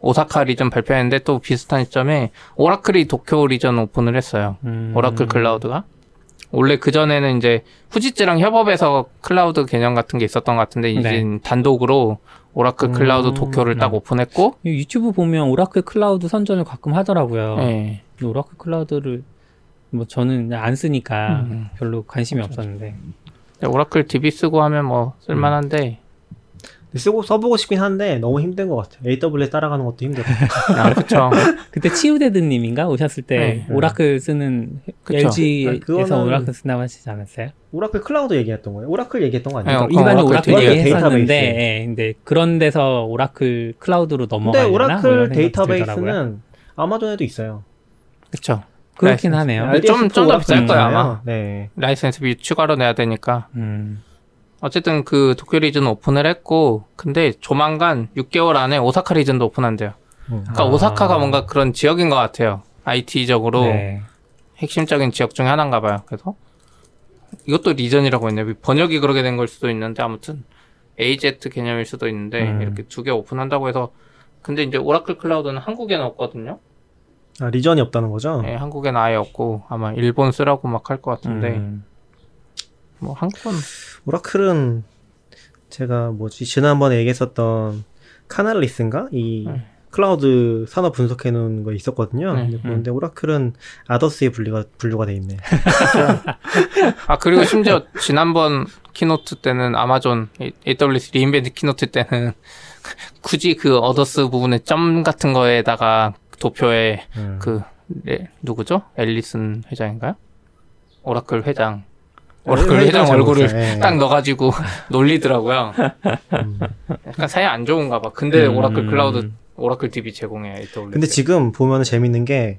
오사카 region 발표했는데 또 비슷한 시점에 오라클이 도쿄 region 오픈을 했어요. 음. 오라클 클라우드가 원래 그 전에는 이제 후지츠랑 협업해서 클라우드 개념 같은 게 있었던 것 같은데 이제 단독으로 오라클 음, 클라우드 도쿄를 딱 음. 오픈했고 유튜브 보면 오라클 클라우드 선전을 가끔 하더라고요. 예. 근데 오라클 클라우드를 뭐 저는 안 쓰니까 음. 별로 관심이 없었는데. 오라클 DB 쓰고 하면 뭐 쓸만한데 쓰고 써보고 싶긴 한데 너무 힘든 것 같아요. AWS 따라가는 것도 힘들어. 아 그쵸 그때 치우데드님인가 오셨을 때 네. 오라클 쓰는 그쵸. LG에서 아니, 오라클 쓴다고 하시지 않았어요? 오라클 클라우드 얘기했던 거예요. 오라클 얘기했던 거 아니에요? 네, 일반 오라클 오라클 얘기했었는데. 예, 근데 그런 데서 오라클 클라우드로 근데 넘어가려나? 뭐 오라클. 데이터베이스는 아마존에도 있어요. 그쵸 그렇긴 하네요. 근데 좀- 좀 더 비쌀 거야, 아마. 네. 라이센스비 추가로 내야 되니까 음. 어쨌든 그 도쿄 region 오픈을 했고 근데 조만간 6개월 안에 오사카 region도 오픈한대요 음. 그러니까 아. 오사카가 뭔가 그런 지역인 것 같아요 IT적으로 네. 핵심적인 지역 중에 하나인가 봐요. 그래서 이것도 region이라고 했네. 번역이 그렇게 된 걸 수도 있는데 아무튼 AZ 개념일 수도 있는데 음. 이렇게 두 개 오픈한다고 해서 근데 이제 오라클 클라우드는 한국에는 없거든요. 아, region이 없다는 거죠? 네, 한국에는 아예 없고 아마 일본 쓰라고 막 할 것 같은데 음. 뭐 한국은 오라클은 제가 뭐지 지난번에 얘기했었던 카날리스인가 이 네. 클라우드 산업 분석해 놓은 거 있었거든요. 네. 근데 그런데 오라클은 others에 분류가 분류가 돼 있네. 아 그리고 심지어 지난번 keynote 때는 아마존 AWS re:Invent keynote 때는 굳이 그 others 부분에 점 같은 거에다가 도표에 음. 그 네, 누구죠? 엘리슨 회장인가요? 오라클 회장. 오라클 네, 회장 잘 얼굴을. 예. 딱 넣어가지고 놀리더라고요. 음. 약간 사이 안 좋은가 봐. 근데 음. 오라클 클라우드, 오라클 DB 제공해. 근데 지금 보면 재밌는 게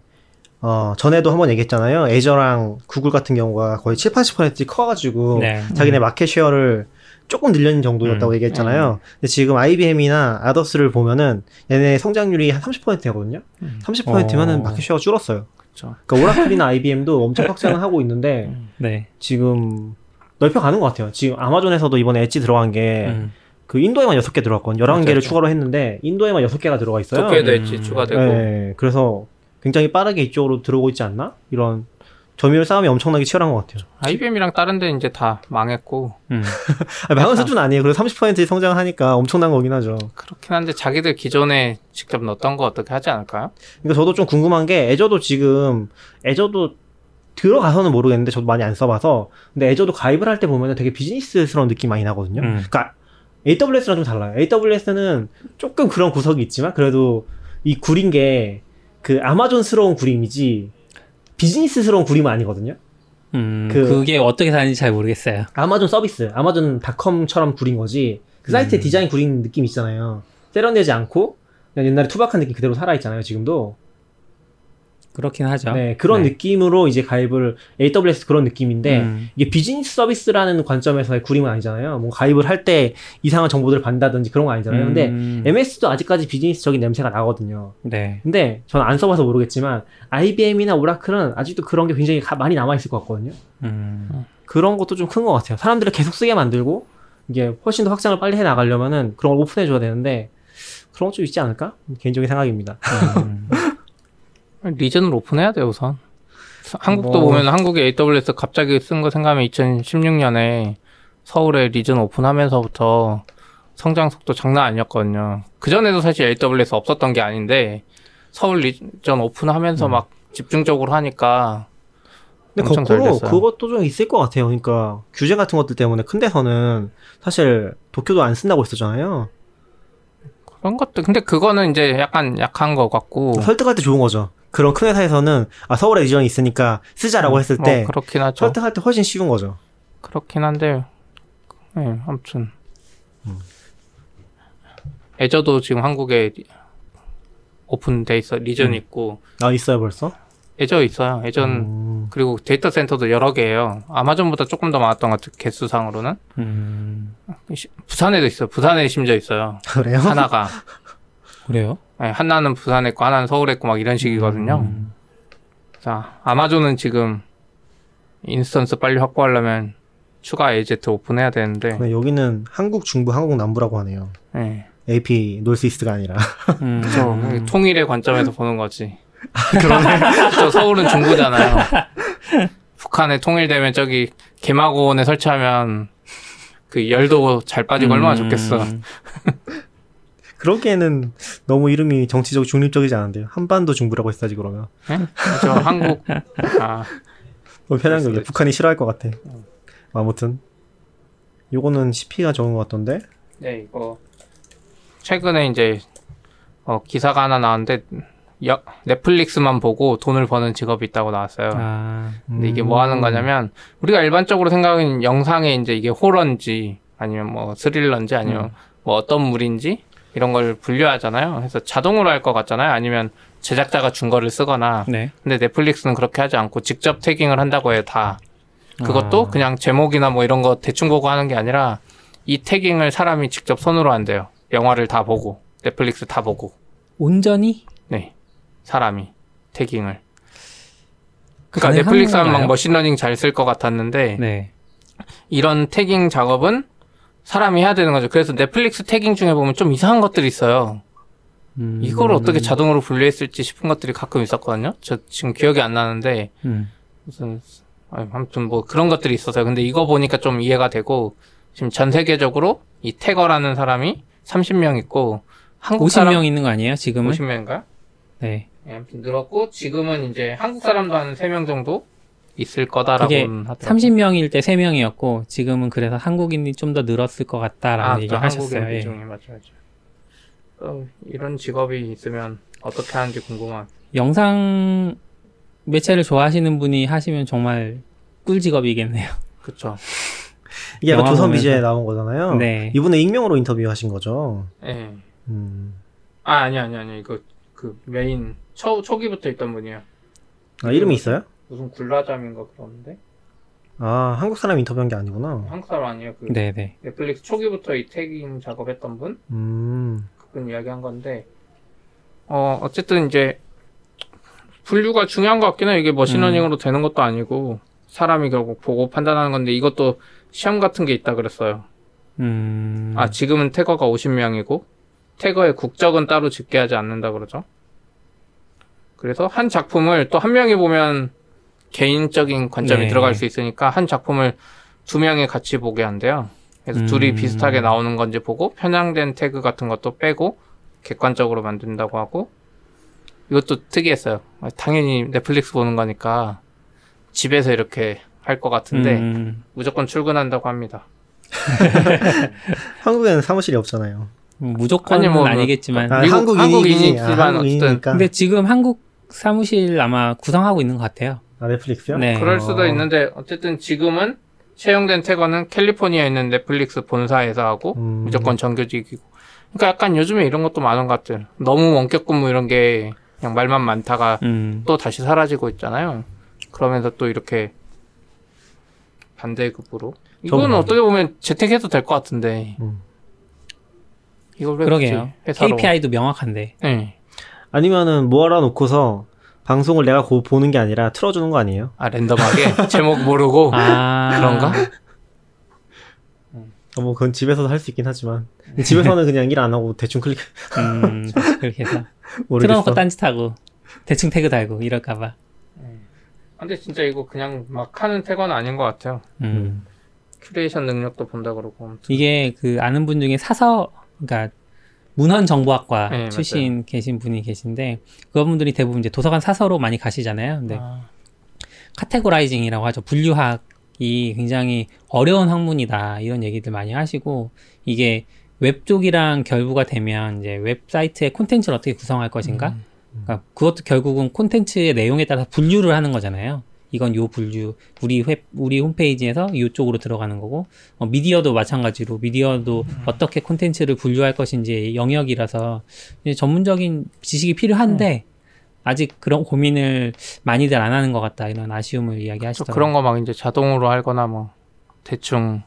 어, 전에도 한번 얘기했잖아요. 애저랑 구글 같은 경우가 거의 7, 80% 커가지고 네. 자기네 market share를 조금 늘린 정도였다고 음. 얘기했잖아요. 근데 지금 IBM이나 others를 보면은 얘네 성장률이 한 30%거든요. 음. 30%면은 어. 마켓 쉐어가 줄었어요. 그쵸. 그러니까 오라클이나 IBM도 엄청 확장을 하고 있는데 네. 지금 넓혀가는 것 같아요. 지금 아마존에서도 이번에 엣지 들어간 게 그 음. 인도에만 6개 들어갔거든요. 11개를 맞아요. 추가로 했는데 인도에만 6개가 들어가 있어요. 도쿄에도 음. 엣지 추가되고. 네, 그래서 굉장히 빠르게 이쪽으로 들어오고 있지 않나? 이런 점유율 싸움이 엄청나게 치열한 것 같아요. IBM이랑 다른 데는 이제 다 망했고. 음. 아, 망한 수준 아니에요. 그래도 30% 성장을 하니까 엄청난 거긴 하죠. 그렇긴 한데 자기들 기존에 직접 넣었던 거 어떻게 하지 않을까요? 그러니까 저도 좀 궁금한 게 애저도 지금 애저도 들어가서는 모르겠는데 저도 많이 안 써봐서 근데 애저도 가입을 할 때 보면 되게 비즈니스스러운 느낌 많이 나거든요. 음. 그러니까 AWS랑 좀 달라요. AWS는 조금 그런 구석이 있지만 그래도 이 구린 게 그 아마존스러운 구림이지 비즈니스스러운 구림은 아니거든요. 음, 그- 그... 게 어떻게 사는지 잘 모르겠어요. 아마존 서비스, 아마존 닷컴처럼 구린 거지. 그 사이트의 디자인 구린 느낌 있잖아요. 세련되지 않고 그냥 옛날에 투박한 느낌 그대로 살아 있잖아요. 지금도. 그렇긴 하죠. 네, 그런 네. 느낌으로 이제 가입을 AWS 그런 느낌인데 음. 이게 비즈니스 서비스라는 관점에서의 구림은 아니잖아요. 뭐 가입을 할 때 이상한 정보들을 받는다든지 그런 거 아니잖아요. 근데 음. MS도 아직까지 비즈니스적인 냄새가 나거든요. 네. 근데 저는 안 써봐서 모르겠지만 IBM이나 오라클은 아직도 그런 게 굉장히 가- 많이 남아 있을 것 같거든요. 음. 그런 것도 좀 큰 것 같아요. 사람들을 계속 쓰게 만들고 이게 훨씬 더 확장을 빨리 해 나가려면은 그런 걸 오픈해 줘야 되는데 그런 것 좀 있지 않을까? 개인적인 생각입니다. 음. 리전을 오픈해야 돼요 우선. 한국도 뭐- 보면 한국에 AWS 갑자기 쓴 거 생각하면 2016년에 서울에 리전 오픈하면서부터 성장 속도 장난 아니었거든요. 그 전에도 사실 AWS 없었던 게 아닌데 서울 리전 오픈하면서 음. 막 집중적으로 하니까 근데 거꾸로. 그것도 좀 있을 것 같아요. 그러니까 규제 같은 것들 때문에 큰 데서는 사실 도쿄도 안 쓴다고 했었잖아요. 그런 것도 근데 그거는 이제 약간 약한 거 같고 설득할 때 좋은 거죠. 그런 큰 회사에서는 아 서울에 리전이 있으니까 쓰자라고 했을 때 어, 그렇긴 하죠. 설득할 때 훨씬 쉬운 거죠. 그렇긴 한데, 네, 아무튼. 음. 애저도 지금 한국에 리- 오픈돼 있어, region 음. 있고, 아 있어요 벌써? 애저 있어요. 애저, 음, 그리고 데이터 센터도 여러 개예요. 아마존보다 조금 더 많았던 것 같아요, 개수상으로는. 음. 시- 부산에도 있어요. 부산에 심지어 있어요. 그래요? 하나가. 그래요? 네, 하나는 부산에 있고, 하나는 서울에 있고, 막 이런 식이거든요. 음. 자, 아마존은 지금 instance 빨리 확보하려면 추가 AZ 오픈해야 되는데, 네, 여기는 한국 중부, 한국 남부라고 하네요. 네. AP Northeast가 아니라. 음. 저 통일의 관점에서 보는 거지. 그러네. 저 서울은 중부잖아요. 북한에 통일되면 저기 개마고원에 설치하면 그 열도 잘 빠지고 얼마나 좋겠어. 음. 그러기에는 너무 이름이 정치적 중립적이지 않은데요. 한반도 중부라고 했어야지 그러면. 예? 저 한국 아 너무 편한 거예요. 북한이 싫어할 것 같아. 아무튼 요거는 CP가 적은 것 같던데. 네, 이거 최근에 이제 어, 기사가 하나 나왔는데 여- 넷플릭스만 보고 돈을 버는 직업이 있다고 나왔어요. 아. 근데 이게 뭐 하는 음. 거냐면 우리가 일반적으로 생각하는 영상에 이제 이게 호러인지 아니면 뭐 스릴러인지 아니면 뭐 어떤 물인지 이런 걸 분류하잖아요. 그래서 자동으로 할 것 같잖아요. 아니면 제작자가 준 거를 쓰거나. 네. 근데 넷플릭스는 그렇게 하지 않고 직접 tagging을 한다고 해요. 다. 그것도 아. 그냥 제목이나 뭐 이런 거 대충 보고 하는 게 아니라 이 tagging을 사람이 직접 손으로 한대요. 영화를 다 보고 넷플릭스 다 보고. 온전히? 네. 사람이 tagging을. 그러니까 넷플릭스 하면 막? 머신러닝 잘 쓸 것 같았는데 네. 이런 태깅 작업은 사람이 해야 되는 거죠. 그래서 넷플릭스 태깅 중에 보면 좀 이상한 것들이 있어요. 음. 이걸 어떻게 자동으로 분류했을지 싶은 것들이 가끔 있었거든요. 저 지금 기억이 안 나는데 음. 무슨 아무튼 뭐 그런 것들이 있어서요. 근데 이거 보니까 좀 이해가 되고 지금 전 세계적으로 이 태거라는 사람이 30명 있고 한국 50명 있는 거 아니에요? 지금은? 50명인가요? 네. 예, 아무튼 늘었고 지금은 이제 한국 사람도 한 3명 정도 있을 거다라고 하더라고요. 30명일 때 3명이었고 지금은 그래서 한국인이 좀 더 늘었을 것 같다라는 아, 또 얘기를 하셨어요. 한국인 예. 비중이 맞죠, 맞죠. 어, 이런 직업이 있으면 어떻게 하는지 궁금한. 영상 매체를 좋아하시는 분이 하시면 정말 꿀 직업이겠네요. 그쵸. 이게 영화 조선. 비제에 나온 거잖아요. 네. 이분은 익명으로 인터뷰하신 거죠. 예. 음. 아, 아니, 아니, 아니. 이거 그 메인 초, 초기부터 있던 분이에요. 아, 이름이 있어요? 무슨 굴라잠인가 그러는데? 아, 한국 사람 인터뷰한 게 아니구나. 한국 사람 아니에요. 그 네네. 넷플릭스 초기부터 이 tagging 작업했던 분? 음. 그분 이야기한 건데, 어, 어쨌든 이제, 분류가 중요한 것 같긴 해요. 이게 machine learning으로 되는 것도 아니고, 사람이 결국 보고 판단하는 건데, 이것도 시험 같은 게 있다 그랬어요. 음. 아, 지금은 태거가 50명이고, 태거의 국적은 따로 집계하지 않는다 그러죠. 그래서 한 작품을 또 한 명이 보면 개인적인 관점이 네. 들어갈 수 있으니까 한 작품을 두 명이 같이 보게 한대요. 그래서 음. 둘이 비슷하게 나오는 건지 보고 편향된 태그 같은 것도 빼고 객관적으로 만든다고 하고 이것도 특이했어요. 당연히 넷플릭스 보는 거니까 집에서 이렇게 할 것 같은데 음. 무조건 출근한다고 합니다. 한국에는 사무실이 없잖아요. 무조건은 아니, 뭐, 아니겠지만. 아, 미국- 한국인이지. 한국인이지만 아, 한국인이니까. 근데 지금 한국 사무실 아마 구성하고 있는 것 같아요. 아, 넷플릭스요? 네. 그럴 수도 어. 있는데 어쨌든 지금은 채용된 태거는 캘리포니아에 있는 넷플릭스 본사에서 하고 음. 무조건 정규직이고 그러니까 약간 요즘에 이런 것도 많은 것 같아요 너무 원격 근무 이런 게 그냥 말만 많다가 음. 또 다시 사라지고 있잖아요 그러면서 또 이렇게 반대급으로 이거는 뭐- 어떻게 보면 재택해도 될 것 같은데 음. 이걸 왜 그러게요. 회사로 KPI도 명확한데. 네. 아니면은 모아라 놓고서 방송을 내가 고, 보는 게 아니라 틀어주는 거 아니에요? 아 랜덤하게 제목 모르고 아. 그런가? 어, 뭐 그건 집에서도 할수 있긴 하지만 집에서는 그냥 일 안 하고 대충 클릭 음, 그렇게 해서. 모르겠어. 틀어놓고 딴짓하고. 대충 태그 달고 이럴까봐. 근데 진짜 이거 그냥 막 하는 tagger는 아닌 것 같아요 음. 큐레이션 능력도 본다 그러고 이게 그 아는 분 중에 사서, 그러니까 문헌정보학과 네, 출신 계신 분이 계신데 그분들이 대부분 이제 도서관 사서로 많이 가시잖아요. 근데 아, categorizing이라고 하죠. 분류학이 굉장히 어려운 학문이다. 이런 얘기들 많이 하시고 이게 웹 쪽이랑 결부가 되면 이제 웹사이트의 콘텐츠를 어떻게 구성할 것인가? 음. 그러니까 그것도 결국은 콘텐츠의 내용에 따라서 분류를 하는 거잖아요. 이건 요 분류, 우리 웹, 우리 홈페이지에서 이쪽으로 들어가는 거고, 어, 미디어도 마찬가지로 미디어도 어떻게 콘텐츠를 분류할 것인지 영역이라서 전문적인 지식이 필요한데 아직 그런 고민을 많이들 안 하는 것 같다 이런 아쉬움을 저 이야기하시더라고요. 그런 거 막 이제 자동으로 하거나 뭐 대충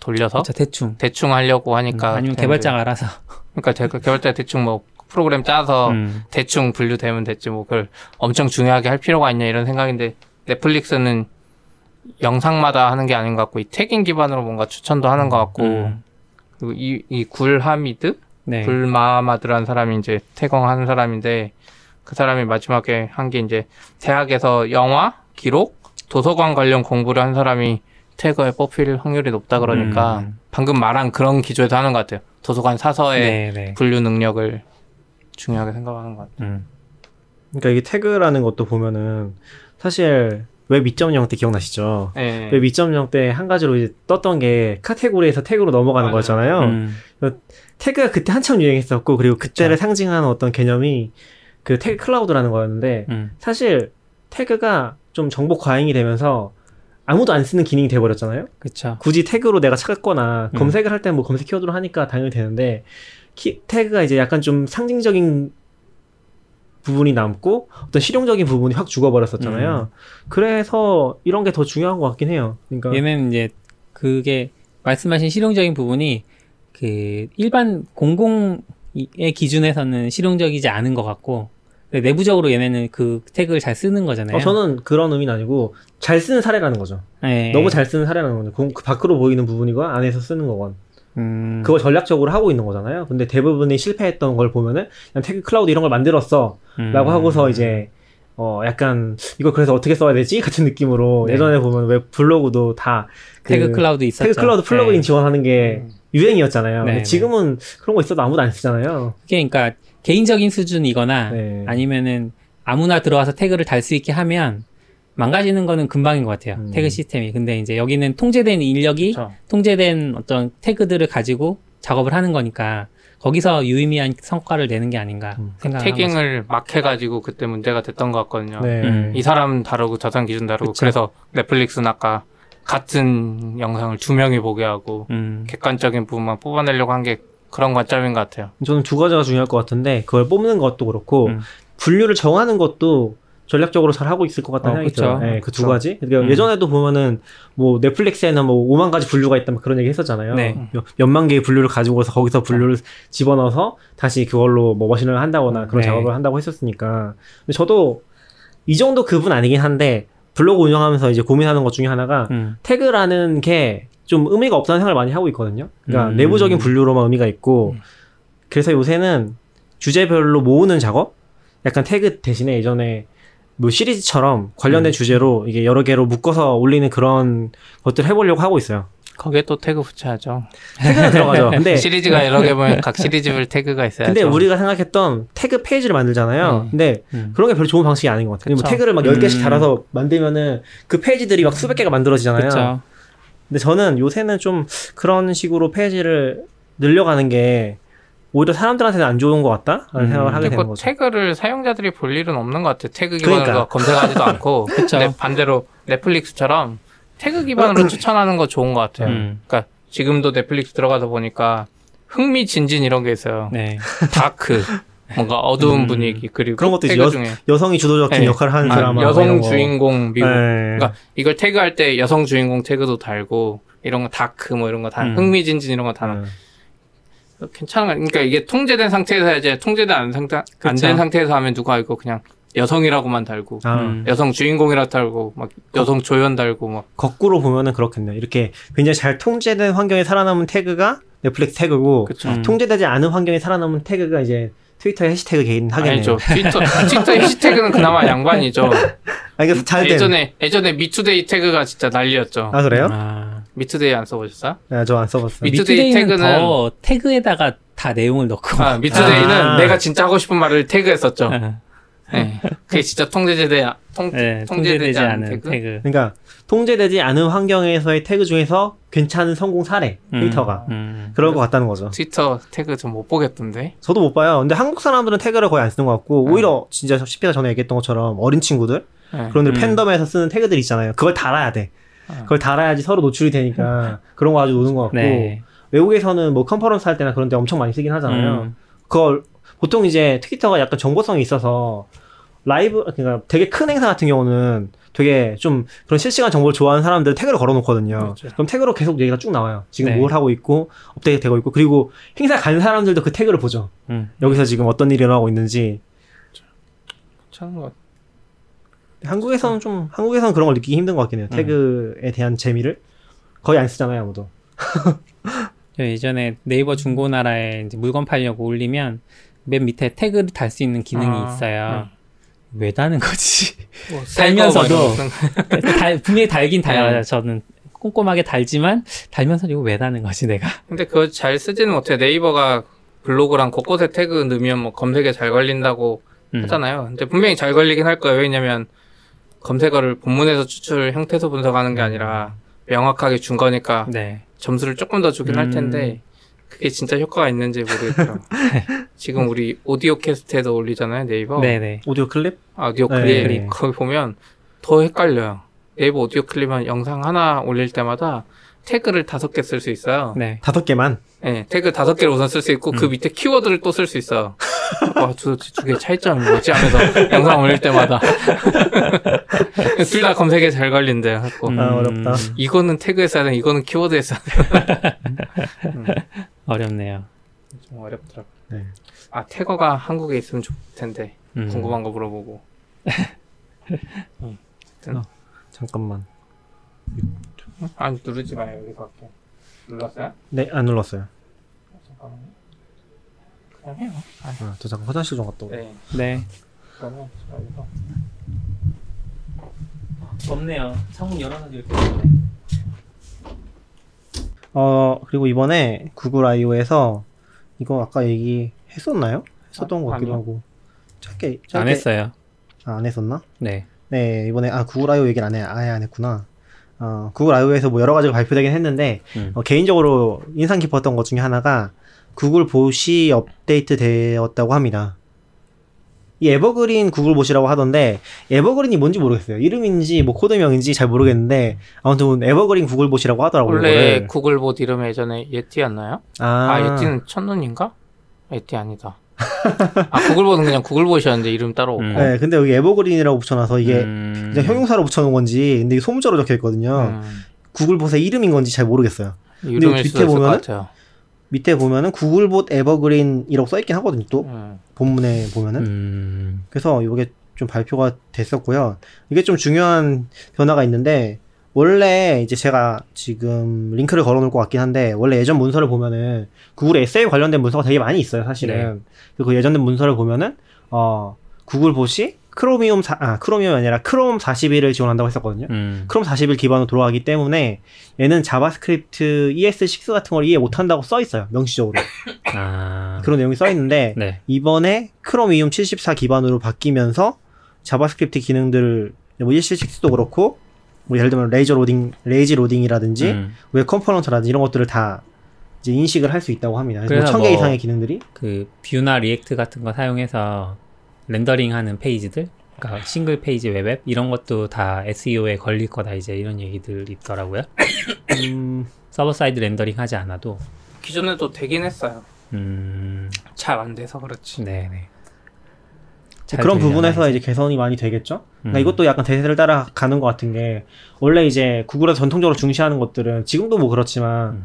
돌려서 그렇죠, 대충. 대충 하려고 음, 하니까 아니면 되는데. 개발자가 알아서. 그러니까 제 개발자 대충 뭐 프로그램 짜서 음, 대충 분류되면 됐지 뭐 그걸 엄청 중요하게 할 필요가 있냐 이런 생각인데 넷플릭스는 영상마다 하는 게 아닌 것 같고 이 태깅 기반으로 뭔가 추천도 하는 것 같고 음, 그리고 이, 이 굴하미드 네. 굴마마드라는 사람이 이제 태경하는 사람인데 그 사람이 마지막에 한 게 이제 대학에서 영화, 기록, 도서관 관련 공부를 한 사람이 태거에 뽑힐 확률이 높다 그러니까 음. 방금 말한 그런 기조에도 하는 것 같아요. 도서관 사서의 네, 네. 분류 능력을 중요하게 생각하는 것 같아요. 음. 그러니까 이게 태그라는 것도 보면은 사실 웹 2.0 때 기억나시죠? 네. 웹 2.0 때 한 가지로 이제 떴던 게 카테고리에서 태그로 넘어가는 맞아요. 거였잖아요. 음. 태그가 그때 한참 유행했었고 그리고 그때를 상징하는 어떤 개념이 그 tag cloud라는 거였는데 음. 사실 태그가 좀 정보 과잉이 되면서 아무도 안 쓰는 기능이 돼버렸잖아요. 그쵸. 굳이 태그로 내가 찾거나 음. 검색을 할 때 뭐 검색 키워드로 하니까 당연히 되는데 키, 태그가 이제 약간 좀 상징적인 부분이 남고 어떤 실용적인 부분이 확 죽어버렸었잖아요. 그래서 이런 게 더 중요한 것 같긴 해요. 그러니까 얘는 이제 그게 말씀하신 실용적인 부분이 그 일반 공공의 기준에서는 실용적이지 않은 것 같고 내부적으로 얘네는 그 태그를 잘 쓰는 거잖아요. 어, 저는 그런 의미는 아니고 잘 쓰는 사례라는 거죠. 네. 너무 잘 쓰는 사례라는 거죠. 공- 그 밖으로 보이는 부분이건 안에서 쓰는 거건. 음, 그거 전략적으로 하고 있는 거잖아요. 근데 대부분이 실패했던 걸 보면은 그냥 tag cloud 이런 걸 만들었어. 음. 라고 하고서 이제 어 약간 이거 그래서 어떻게 써야 되지 같은 느낌으로 네. 예전에 보면 웹 블로그도 다 그 tag cloud 있었죠. tag cloud plugin 네. 지원하는 게 유행이었잖아요. 네, 근데 네. 지금은 그런 거 있어도 아무도 안 쓰잖아요. 그게 그러니까 개인적인 수준이거나 네. 아니면은 아무나 들어와서 태그를 달 수 있게 하면 망가지는 거는 금방인 것 같아요. 음. 태그 시스템이. 근데 이제 여기는 통제된 인력이 그렇죠. 통제된 어떤 태그들을 가지고 작업을 하는 거니까 거기서 유의미한 성과를 내는 게 아닌가 음. 생각을 태깅을 막 해가지고 그때 문제가 됐던 것 같거든요. 네. 음. 이 사람 다르고 저 사람 기준 다르고 그쵸. 그래서 넷플릭스는 아까 같은 영상을 두 명이 보게 하고 음. 객관적인 부분만 뽑아내려고 한 게 그런 관점인 것 같아요. 저는 두 가지가 중요할 것 같은데 그걸 뽑는 것도 그렇고 음. 분류를 정하는 것도 전략적으로 잘 하고 있을 것 같다는 어, 생각이. 들어요. 네, 그 두. 가지. 그러니까 음. 예전에도 보면은 뭐 넷플릭스에는 뭐 5만 가지 분류가 있다면 그런 얘기 했었잖아요. 네. 몇- 몇만 개의 분류를 가지고 서 거기서 분류를 집어넣어서 다시 그걸로 뭐 머신을 한다거나 그런 네. 작업을 한다고 했었으니까. 근데 저도 이 정도 급은 아니긴 한데 블로그 운영하면서 이제 고민하는 것 중에 하나가 음. 태그라는 게 좀 의미가 없다는 생각을 많이 하고 있거든요. 그러니까 음. 내부적인 분류로만 의미가 있고, 그래서 요새는 주제별로 모으는 작업? 약간 태그 대신에 예전에 뭐 시리즈처럼 관련된 음. 주제로 이게 여러 개로 묶어서 올리는 그런 것들 해보려고 하고 있어요. 거기에 또 태그 붙여야죠. 태그는 들어가죠. 근데 시리즈가 여러 개 보면 각 시리즈별 태그가 있어야죠. 근데 우리가 생각했던 태그 페이지를 만들잖아요. 음. 근데 음. 그런 게 별로 좋은 방식이 아닌 것 같아요. 뭐. 태그를 막 10개씩 음. 달아서 만들면은 그 페이지들이 막 수백 개가 만들어지잖아요. 그쵸. 근데 저는 요새는 좀 그런 식으로 페이지를 늘려가는 게 오히려 사람들한테는 안 좋은 것 같다라는 음. 생각을 하게 되는 그 거죠. 태그를 사용자들이 볼 일은 없는 것 같아요. 태그 기반으로 그러니까. 검색하지도 않고. 그쵸. 근데 반대로 넷플릭스처럼 태그 기반으로 추천하는 거 좋은 것 같아요. 음. 그러니까 지금도 넷플릭스 들어가서 보니까 흥미진진 이런 게 있어요. 네. dark, 뭔가 어두운 음. 분위기 그리고 그런 것도 태그 여- 중에 여성이 주도적인 네. 역할을 하는 아, 드라마 뭐 여성. 주인공 미국. 네. 그러니까 이걸 태그할 때 여성 주인공 태그도 달고 이런 거 dark 뭐 이런 거다 음. 흥미진진 이런 거다 네. 괜찮은 거 그러니까 이게 통제된 상태에서 해야지 통제된 안 상태 안 그쵸. 된 상태에서 하면 누가 이거 그냥 여성이라고만 달고 아, 음. 여성 주인공이라 달고 막 여성 조연 달고 막 거꾸로 보면은 그렇겠네요. 이렇게 굉장히 잘 통제된 환경에 살아남은 태그가 넷플릭스 태그고 그쵸. 음. 통제되지 않은 환경에 살아남은 태그가 이제 트위터의 해시태그 이긴 하겠네요. 아니죠 트위터 트위터 해시태그는 그나마 양반이죠 아, 이게 잘된. 예전에 예전에 미투데이 태그가 진짜 난리였죠 아 그래요? 아. 미투데이 안 써보셨어요? 아, 저안 써봤어요. 미- 미투데이 미투데이는 태그는- 더 태그에다가 다 내용을 넣고 아 미투데이는 아. 내가 진짜 하고 싶은 말을 태그했었죠 아, 네. 그게 진짜 통제되지 통, 네, 통제되지 통제되지 않은 않은 태그? 태그. 그러니까 통제되지 않은 환경에서의 태그 중에서 괜찮은 성공 사례 음, 트위터가 음. 그럴 것 같다는 거죠. 트위터 태그 좀 못 보겠던데 저도 못 봐요. 근데 한국 사람들은 태그를 거의 안 쓰는 것 같고 음. 오히려 진짜 CP가 전에 얘기했던 것처럼 어린 친구들 네. 그런데 음. 팬덤에서 쓰는 태그들 있잖아요. 그걸 달아야 돼. 아. 그걸 달아야지 서로 노출이 되니까 그런 거 아주 노는 것 같고 네. 외국에서는 뭐 컨퍼런스 할 때나 그런 데 엄청 많이 쓰긴 하잖아요. 음. 그걸 보통 이제 트위터가 약간 정보성이 있어서 라이브 그러니까 되게 큰 행사 같은 경우는 되게 좀 그런 실시간 정보를 좋아하는 사람들은 태그를 걸어놓거든요. 그렇죠. 그럼 태그로 계속 얘기가 쭉 나와요. 지금 네. 뭘 하고 있고 업데이트 되고 있고 그리고 행사 간 사람들도 그 태그를 보죠. 음. 여기서 지금 어떤 일이 일어나고 있는지 괜찮은 것 같아 한국에서는 좀 한국에서는 그런 걸 느끼기 힘든 것 같긴 해요. 음. 태그에 대한 재미를 거의 안 쓰잖아요, 아무도. 저 예전에 네이버 중고나라에 이제 물건 팔려고 올리면 맨 밑에 태그를 달 수 있는 기능이 아, 있어요. 왜 다는 거지? 뭐 달면서도 뭐. 달, 분명히 달긴 달아요. 네. 저는 꼼꼼하게 달지만 달면서 이거 왜 다는 거지 내가? 근데 그거 잘 쓰지는 못해 네이버가 블로그랑 곳곳에 태그 넣으면 뭐 검색에 잘 걸린다고 음. 하잖아요 근데 분명히 잘 걸리긴 할 거예요 왜냐면 검색어를 본문에서 추출 형태소 분석하는 게 아니라 명확하게 준 거니까 네. 점수를 조금 더 주긴 할 음. 텐데 그게 진짜 효과가 있는지 모르겠더라고 지금 우리 오디오 캐스트에도 올리잖아요 네이버 네네. 오디오 클립? 오디오 네. 클립 거기 보면 더 헷갈려요 네이버 오디오 클립은 영상 하나 올릴 때마다 태그를 다섯 개 쓸 수 있어요 네. 다섯 개만. 네, 태그 다섯 개를 우선 쓸 수 있고 그 밑에 키워드를 또 쓸 수 있어. 와, 두개 차이점이 뭐지 하면서 영상 올릴 때마다 둘 다 검색에 잘 걸린대. 갖고 음. 아, 어렵다. 이거는 태그에 써야 돼, 이거는 키워드에 써야 돼. 어렵네요. 좀 어렵더라고. 네. 아, 태거가 한국에 있으면 좋을 텐데 음. 궁금한 거 물어보고. 잠깐만. 아, 누르지 마요 여기서 할게. 눌렀어요? 네, 안 눌렀어요. 잠깐만요. 그냥 해요. 아, 저 잠깐 화장실 좀 갔다 오고. 네, 네. 그러면 제가 여기서 덥네요. 창문 열어놔도 이렇게 어 그리고 이번에 구글 I/O에서 이거 아까 얘기했었나요? 했었던 아, 것 같기도 아니요. 하고 짧게, 짧게 안 했어요. 아, 안 했었나? 네. 네 이번에 아 구글 I/O 얘기를 안 해, 아예 안 했구나. 어 구글 I/O에서 뭐 여러 가지가 발표되긴 했는데 음. 어, 개인적으로 인상 깊었던 것 중에 하나가 구글 봇이 업데이트 되었다고 합니다. 이 evergreen 구글 봇이라고 하던데 evergreen이 뭔지 모르겠어요. 이름인지 뭐 코드명인지 잘 모르겠는데 아무튼 evergreen 구글 봇이라고 하더라고요. 원래 이거를. 구글 봇 이름 예전에 예티였나요? 아, 아, 예티는 첫눈인가? 예티 아니다. 아 구글봇은 그냥 구글봇이었는데 이름 따로 없고. 음. 네, 근데 여기 에버그린이라고 붙여놔서 이게 음... 그냥 형용사로 붙여놓은 건지 근데 이게 소문자로 적혀 있거든요. 음, 구글 봇의 이름인 건지 잘 모르겠어요. 이름일 밑에? 같아요. 밑에 보면은 구글봇 에버그린이라고 써있긴 하거든요. 또 음. 본문에 보면은. 음... 그래서 이게 좀 발표가 됐었고요. 이게 좀 중요한 변화가 있는데 원래 이제 제가 지금 링크를 걸어놓을 것 같긴 한데 원래 예전 문서를 보면은 구글의 SA에 관련된 문서가 되게 많이 있어요, 사실은. 그리고 그 예전 문서를 보면은 어 구글 봇이 크로미움 사, 아 크로미움이 아니라 크롬 41을 지원한다고 했었거든요. 음... 크롬 41 기반으로 돌아가기 때문에 얘는 JavaScript ES6 같은 걸 이해 못한다고 써 있어요, 명시적으로. 아... 그런 내용이 써 있는데 네. 이번에 크로미움 74 기반으로 바뀌면서 JavaScript 기능들을 뭐 ES6도 그렇고 뭐 예를 들면 레이저 loading, lazy loading이라든지 음, web component라든지 이런 것들을 다 이제 인식을 할 수 있다고 합니다. 그래서 뭐 1000개 뭐- 이상의 기능들이 그 Vue나 React 같은 거 사용해서 rendering하는 페이지들, 그러니까 single page web app 이런 것도 다 SEO에 걸릴 거다 이제 이런 얘기들 있더라고요. 음, server side rendering 하지 않아도. 기존에도 되긴 했어요. 음, 잘 안 돼서 그렇지. 네네. 잘 그런 부분에서 이제. 개선이 많이 되겠죠. 그러니까 음. 이것도 약간 대세를 따라 가는 것 같은 게 원래 이제 구글에서 전통적으로 중시하는 것들은 지금도 뭐 그렇지만 음.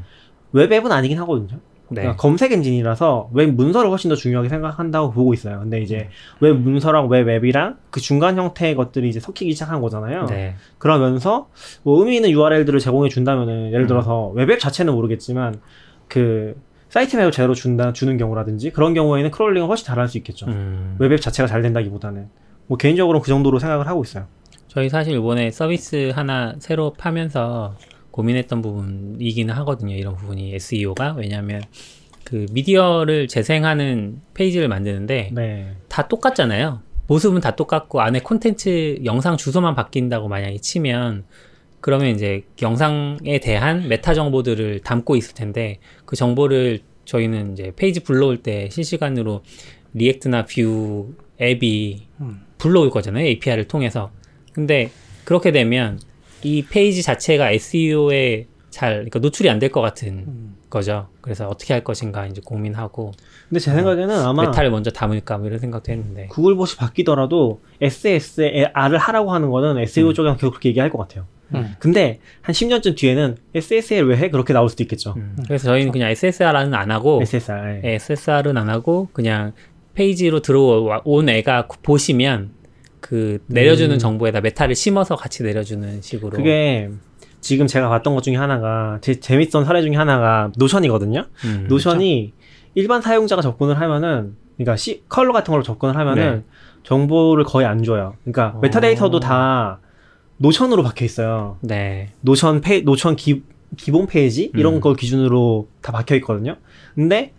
web app은 아니긴 하거든요. 네. 그러니까 검색 엔진이라서 웹 문서를 훨씬 더 중요하게 생각한다고 보고 있어요. 근데 이제 웹 문서랑 web app이랑 그 중간 형태의 것들이 이제 섞이기 시작한 거잖아요. 네. 그러면서 뭐 의미 있는 URL들을 제공해 준다면은 예를 음. 들어서 web app 자체는 모르겠지만 그 sitemap을 제대로 준다 주는 경우라든지 그런 경우에는 crawling을 훨씬 잘할 수 있겠죠. 음. web app 자체가 잘 된다기보다는 뭐 개인적으로 그 정도로 생각을 하고 있어요. 저희 사실 이번에 서비스 하나 새로 파면서 고민했던 부분이기는 하거든요. 이런 부분이 SEO가 왜냐하면 그 미디어를 재생하는 페이지를 만드는데 네. 다 똑같잖아요. 모습은 다 똑같고 안에 콘텐츠 영상 주소만 바뀐다고 만약에 치면 그러면 이제 영상에 대한 메타 정보들을 담고 있을 텐데 그 정보를 저희는 이제 페이지 불러올 때 실시간으로 React나 Vue 앱이 음. 불러올 거잖아요. API를 통해서. 근데 그렇게 되면 이 페이지 자체가 SEO에 잘 그러니까 노출이 안 될 것 같은 음. 거죠. 그래서 어떻게 할 것인가 이제 고민하고 근데 제 생각에는 아마 메타를 먼저 담을까 뭐 이런 생각도 했는데. 구글봇이 바뀌더라도 SSR을 하라고 하는 거는 SEO 음. 쪽에서 계속 그렇게 얘기할 것 같아요. 음. 근데 한 10년쯤 뒤에는 SSR 왜 해? 그렇게 나올 수도 있겠죠. 음, 그래서 저희는 그냥 SSR은 안 하고 SSR. 예, SSR은 안 하고 그냥 페이지로 들어온 애가 보시면 그 내려주는 음. 정보에다 메타를 심어서 같이 내려주는 식으로. 그게 지금 제가 봤던 것 중에 하나가 제 재밌던 사례 중에 하나가 노션이거든요. 음, 노션이 일반 사용자가 접근을 하면은 그러니까 시, curl 같은 걸로 접근을 하면은 네. 정보를 거의 안 줘요. 그러니까 어. 메타데이터도 다 노션으로 박혀 있어요. 네. 노션 페 노션 기, 기본 페이지 이런 음. 걸 기준으로 다 박혀 있거든요. 근데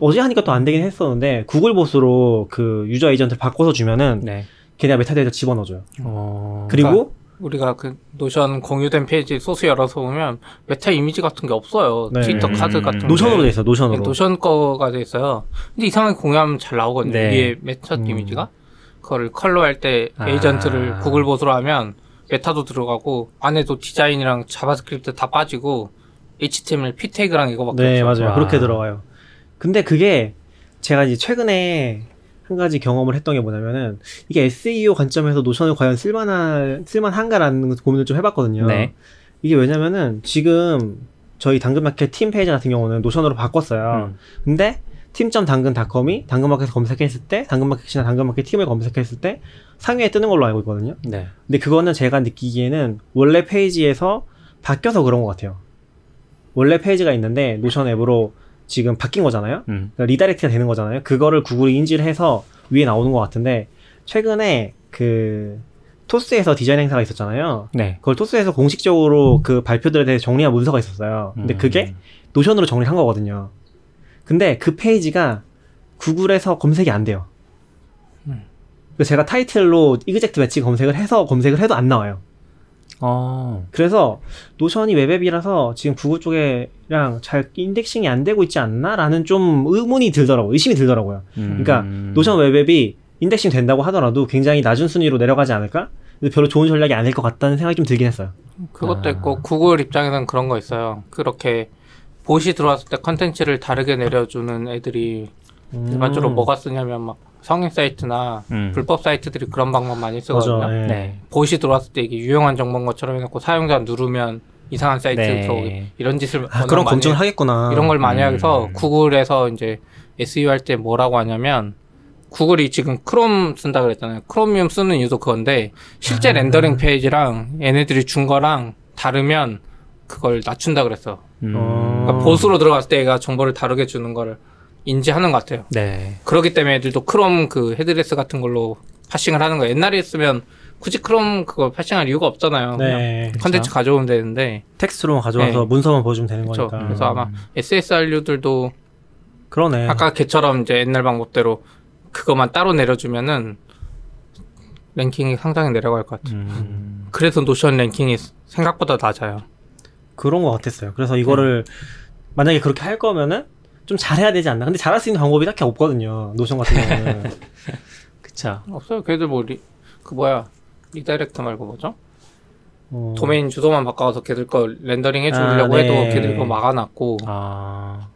어제 하니까 또 안 되긴 했었는데 구글봇으로 그 user agent를 바꿔서 주면은 네. 걔네가 메타데이터 집어넣어줘요. 어, 그리고 우리가 그 노션 공유된 페이지 소스 열어서 보면 메타 이미지 같은 게 없어요. 네. 트위터 카드 음. 같은 게. 노션으로 돼 있어. 네, 노션으로. 노션 거가 돼 있어요. 근데 이상하게 공유하면 잘 나오거든요. 네. 위에 메타 음. 이미지가. 그거를 curl 할 때 아. agent를 구글봇으로 하면 메타도 들어가고 안에도 디자인이랑 자바스크립트 다 빠지고 HTML p 태그랑 이거밖에 네, 없어요. 맞아요. 와. 그렇게 들어가요. 근데 그게 제가 이제 최근에 한 가지 경험을 했던 게 뭐냐면은 이게 SEO 관점에서 노션을 과연 쓸만한 쓸만한가라는 고민을 좀 해봤거든요. 네. 이게 왜냐면은 지금 저희 당근마켓 팀 페이지 같은 경우는 노션으로 바꿨어요. 음. 근데 팀.당근닷컴이 당근마켓을 검색했을 때 당근마켓이나 당근마켓 팀을 검색했을 때 상위에 뜨는 걸로 알고 있거든요. 네. 근데 그거는 제가 느끼기에는 원래 페이지에서 바뀌어서 그런 것 같아요. 원래 페이지가 있는데 노션 앱으로 지금 바뀐 거잖아요. 음. 그러니까 redirect가 되는 거잖아요. 그거를 구글이 인지를 해서 위에 나오는 것 같은데 최근에 그 토스에서 디자인 행사가 있었잖아요. 네. 그걸 토스에서 공식적으로 그 발표들에 대해 정리한 문서가 있었어요. 근데 음. 그게 노션으로 정리한 거거든요. 근데 그 페이지가 구글에서 검색이 안 돼요. 음. 그래서 제가 타이틀로 exact match 검색을 해서 검색을 해도 안 나와요. 어. 그래서 노션이 web app이라서 지금 구글 쪽에랑 잘 indexing이 안 되고 있지 않나라는 좀 의문이 들더라고요. 의심이 들더라고요. 그러니까 음. 노션 web app이 indexing 된다고 하더라도 굉장히 낮은 순위로 내려가지 않을까? 근데 별로 좋은 전략이 아닐 것 같다는 생각이 좀 들긴 했어요. 그것도 아. 있고 구글 입장에서는 그런 거 있어요. 그렇게 봇이 들어왔을 때 컨텐츠를 다르게 내려주는 애들이 일반적으로 음. 뭐가 쓰냐면 막 성인 사이트나 음. 불법 사이트들이 그런 방법 많이 쓰거든요. 맞아. 예. 네. 봇이 들어왔을 때 이게 유용한 정보인 것처럼 해놓고 사용자 누르면 이상한 사이트 네. 들어오게 이런 짓을 아, 그런 검증을 하겠구나. 이런 걸 많이 음. 해서 구글에서 이제 SEO 할 때 뭐라고 하냐면 구글이 지금 크롬 쓴다 그랬잖아요. Chromium 쓰는 이유도 그건데 실제 아. 렌더링 페이지랑 얘네들이 준 거랑 다르면 그걸 낮춘다 그랬어. 음. 어. 그러니까 봇으로 들어갔을 때 얘가 정보를 다르게 주는 거를 인지하는 것 같아요. 네. 그렇기 때문에 애들도 크롬 그 headless 같은 걸로 parsing을 하는 거예요. 옛날에 했으면 굳이 크롬 그걸 parsing할 이유가 없잖아요. 네. 컨텐츠 가져오면 되는데 텍스트로만 가져와서 네. 문서만 보여주면 되는 그렇죠. 거니까. 그래서 아마 SSRU들도 그러네. 아까 걔처럼 이제 옛날 방법대로 그것만 따로 내려주면은 랭킹이 상당히 내려갈 것 같아요. 음. 그래서 노션 랭킹이 생각보다 낮아요. 그런 것 같았어요. 그래서 이거를 만약에 그렇게 할 거면은 좀 잘해야 되지 않나. 근데 잘할 수 있는 방법이 딱히 없거든요. 노션 같은 경우는. 그쵸. 없어요. 걔들 뭐그 뭐야 redirect 말고 뭐죠? 어, 도메인 주소만 바꿔서 걔들 거 렌더링 해주려고 아, 해도 네. 걔들 거 막아놨고 아.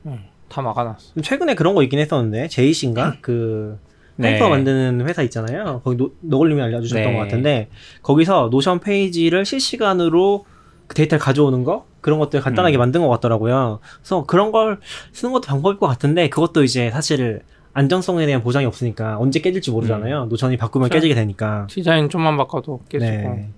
다 막아놨어. 좀 최근에 그런 거 있긴 했었는데 제이신가 그 네. 페이퍼 만드는 회사 있잖아요. 거기 노, 너걸님이 알려주셨던 네. 것 같은데 거기서 노션 페이지를 실시간으로 그 데이터를 가져오는 거 그런 것들 간단하게 음. 만든 것 같더라고요. 그래서 그런 걸 쓰는 것도 방법일 것 같은데 그것도 이제 사실 안정성에 대한 보장이 없으니까 언제 깨질지 모르잖아요. 노션이 바꾸면 그렇죠. 깨지게 되니까. 디자인 좀만 바꿔도 깨지고. 네.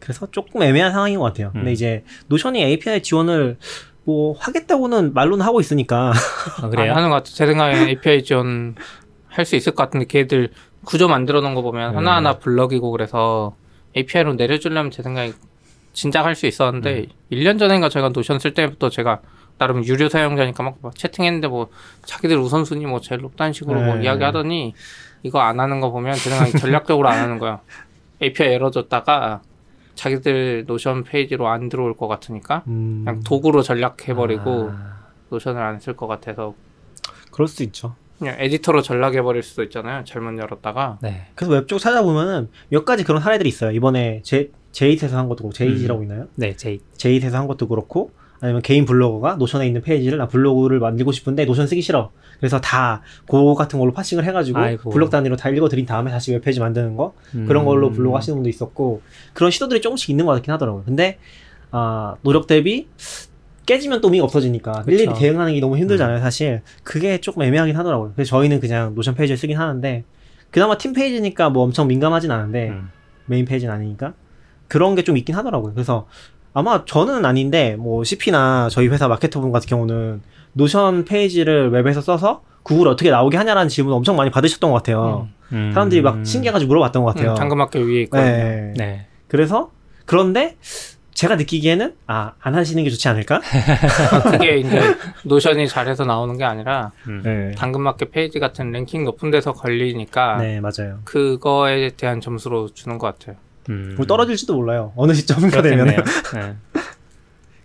그래서 조금 애매한 상황인 것 같아요. 근데 음. 이제 노션이 API 지원을 뭐 하겠다고는 말로는 하고 있으니까 아, 안 그래요? 하는 것 같아. 제 생각에는 API 지원 할 수 있을 것 같은데 걔들 구조 만들어 놓은 거 보면 네. 하나하나 블럭이고 그래서 API로 내려주려면 제 생각에 진작 할 수 있었는데 1년 전인가 제가 노션 쓸 때부터 제가 나름 유료 사용자니까 막, 막 채팅했는데 뭐 자기들 우선순위 뭐 제일 높다는 식으로 뭐 네. 이야기하더니 이거 안 하는 거 보면 제 생각에 전략적으로 안 하는 거야. API 열어줬다가 자기들 노션 페이지로 안 들어올 것 같으니까 음, 그냥 도구로 전락해버리고 아, 노션을 안 쓸 것 같아서 그럴 수 있죠. 그냥 에디터로 전락해버릴 수도 있잖아요. 잘못 열었다가. 네. 그래서 웹 쪽 찾아보면은 몇 가지 그런 사례들이 있어요. 이번에 제 ZEIT에서 한 것도 그렇고 제이지라고 있나요? 네, 제이. ZEIT에서 한 것도 그렇고 아니면 개인 블로거가 노션에 있는 페이지를 나 블로그를 만들고 싶은데 노션 쓰기 싫어. 그래서 다 Go 같은 걸로 parsing을 해가지고 아이고. 블록 단위로 다 읽어들인 다음에 다시 웹페이지 만드는 거 그런 걸로 블로그 하시는 분도 있었고 그런 시도들이 조금씩 있는 것 같긴 하더라고요. 근데 아 노력 대비 깨지면 또 의미가 없어지니까 일일이 그쵸. 대응하는 게 너무 힘들잖아요, 사실. 그게 조금 애매하긴 하더라고요. 그래서 저희는 그냥 노션 페이지를 쓰긴 하는데 그나마 팀 페이지니까 뭐 엄청 민감하진 않은데 음. 메인 페이지는 아니니까 그런 게 좀 있긴 하더라고요. 그래서 아마 저는 아닌데 뭐 CP나 저희 회사 마케터분 같은 경우는 노션 페이지를 웹에서 써서 구글 어떻게 나오게 하냐라는 질문 엄청 많이 받으셨던 것 같아요. 음. 사람들이 막 신기해가지고 물어봤던 것 같아요. 음, 당근마켓 위에 있거든요. 네. 네. 그래서 그런데 제가 느끼기에는 아 안 하시는 게 좋지 않을까? 그게 이제 노션이 잘해서 나오는 게 아니라 음. 네. 당근마켓 페이지 같은 랭킹 높은 데서 걸리니까 네 맞아요. 그거에 대한 점수로 주는 것 같아요. 음. 뭐 떨어질지도 몰라요. 어느 시점인가 되면. 네.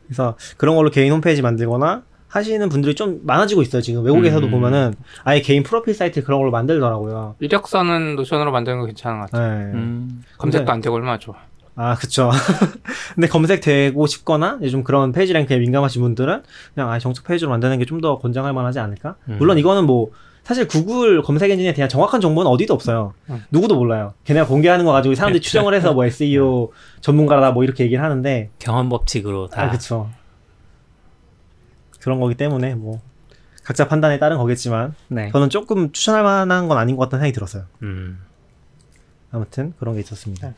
그래서 그런 걸로 개인 홈페이지 만들거나 하시는 분들이 좀 많아지고 있어요. 지금 외국에서도 음. 보면은 아예 개인 프로필 사이트 그런 걸로 만들더라고요. 이력서는 노션으로 만드는 거 괜찮은 것 같아요. 네. 음. 검색도 근데- 안 되고 얼마나 좋아. 아, 그쵸. 근데 검색되고 싶거나 요즘 그런 page rank에 민감하신 분들은 그냥 아예 정식 페이지로 만드는 게 좀 더 권장할 만하지 않을까? 음. 물론 이거는 뭐 사실 구글 검색 엔진에 대한 정확한 정보는 어디도 없어요. 음. 누구도 몰라요. 걔네가 공개하는 거 가지고 사람들이 추정을 해서 뭐 SEO 전문가다 뭐 이렇게 얘기를 하는데 경험 법칙으로 다. 아, 그쵸. 그런 거기 때문에 뭐 각자 판단에 따른 거겠지만 네. 저는 조금 추천할 만한 건 아닌 것 같다는 생각이 들었어요. 음. 아무튼 그런 게 있었습니다. 네.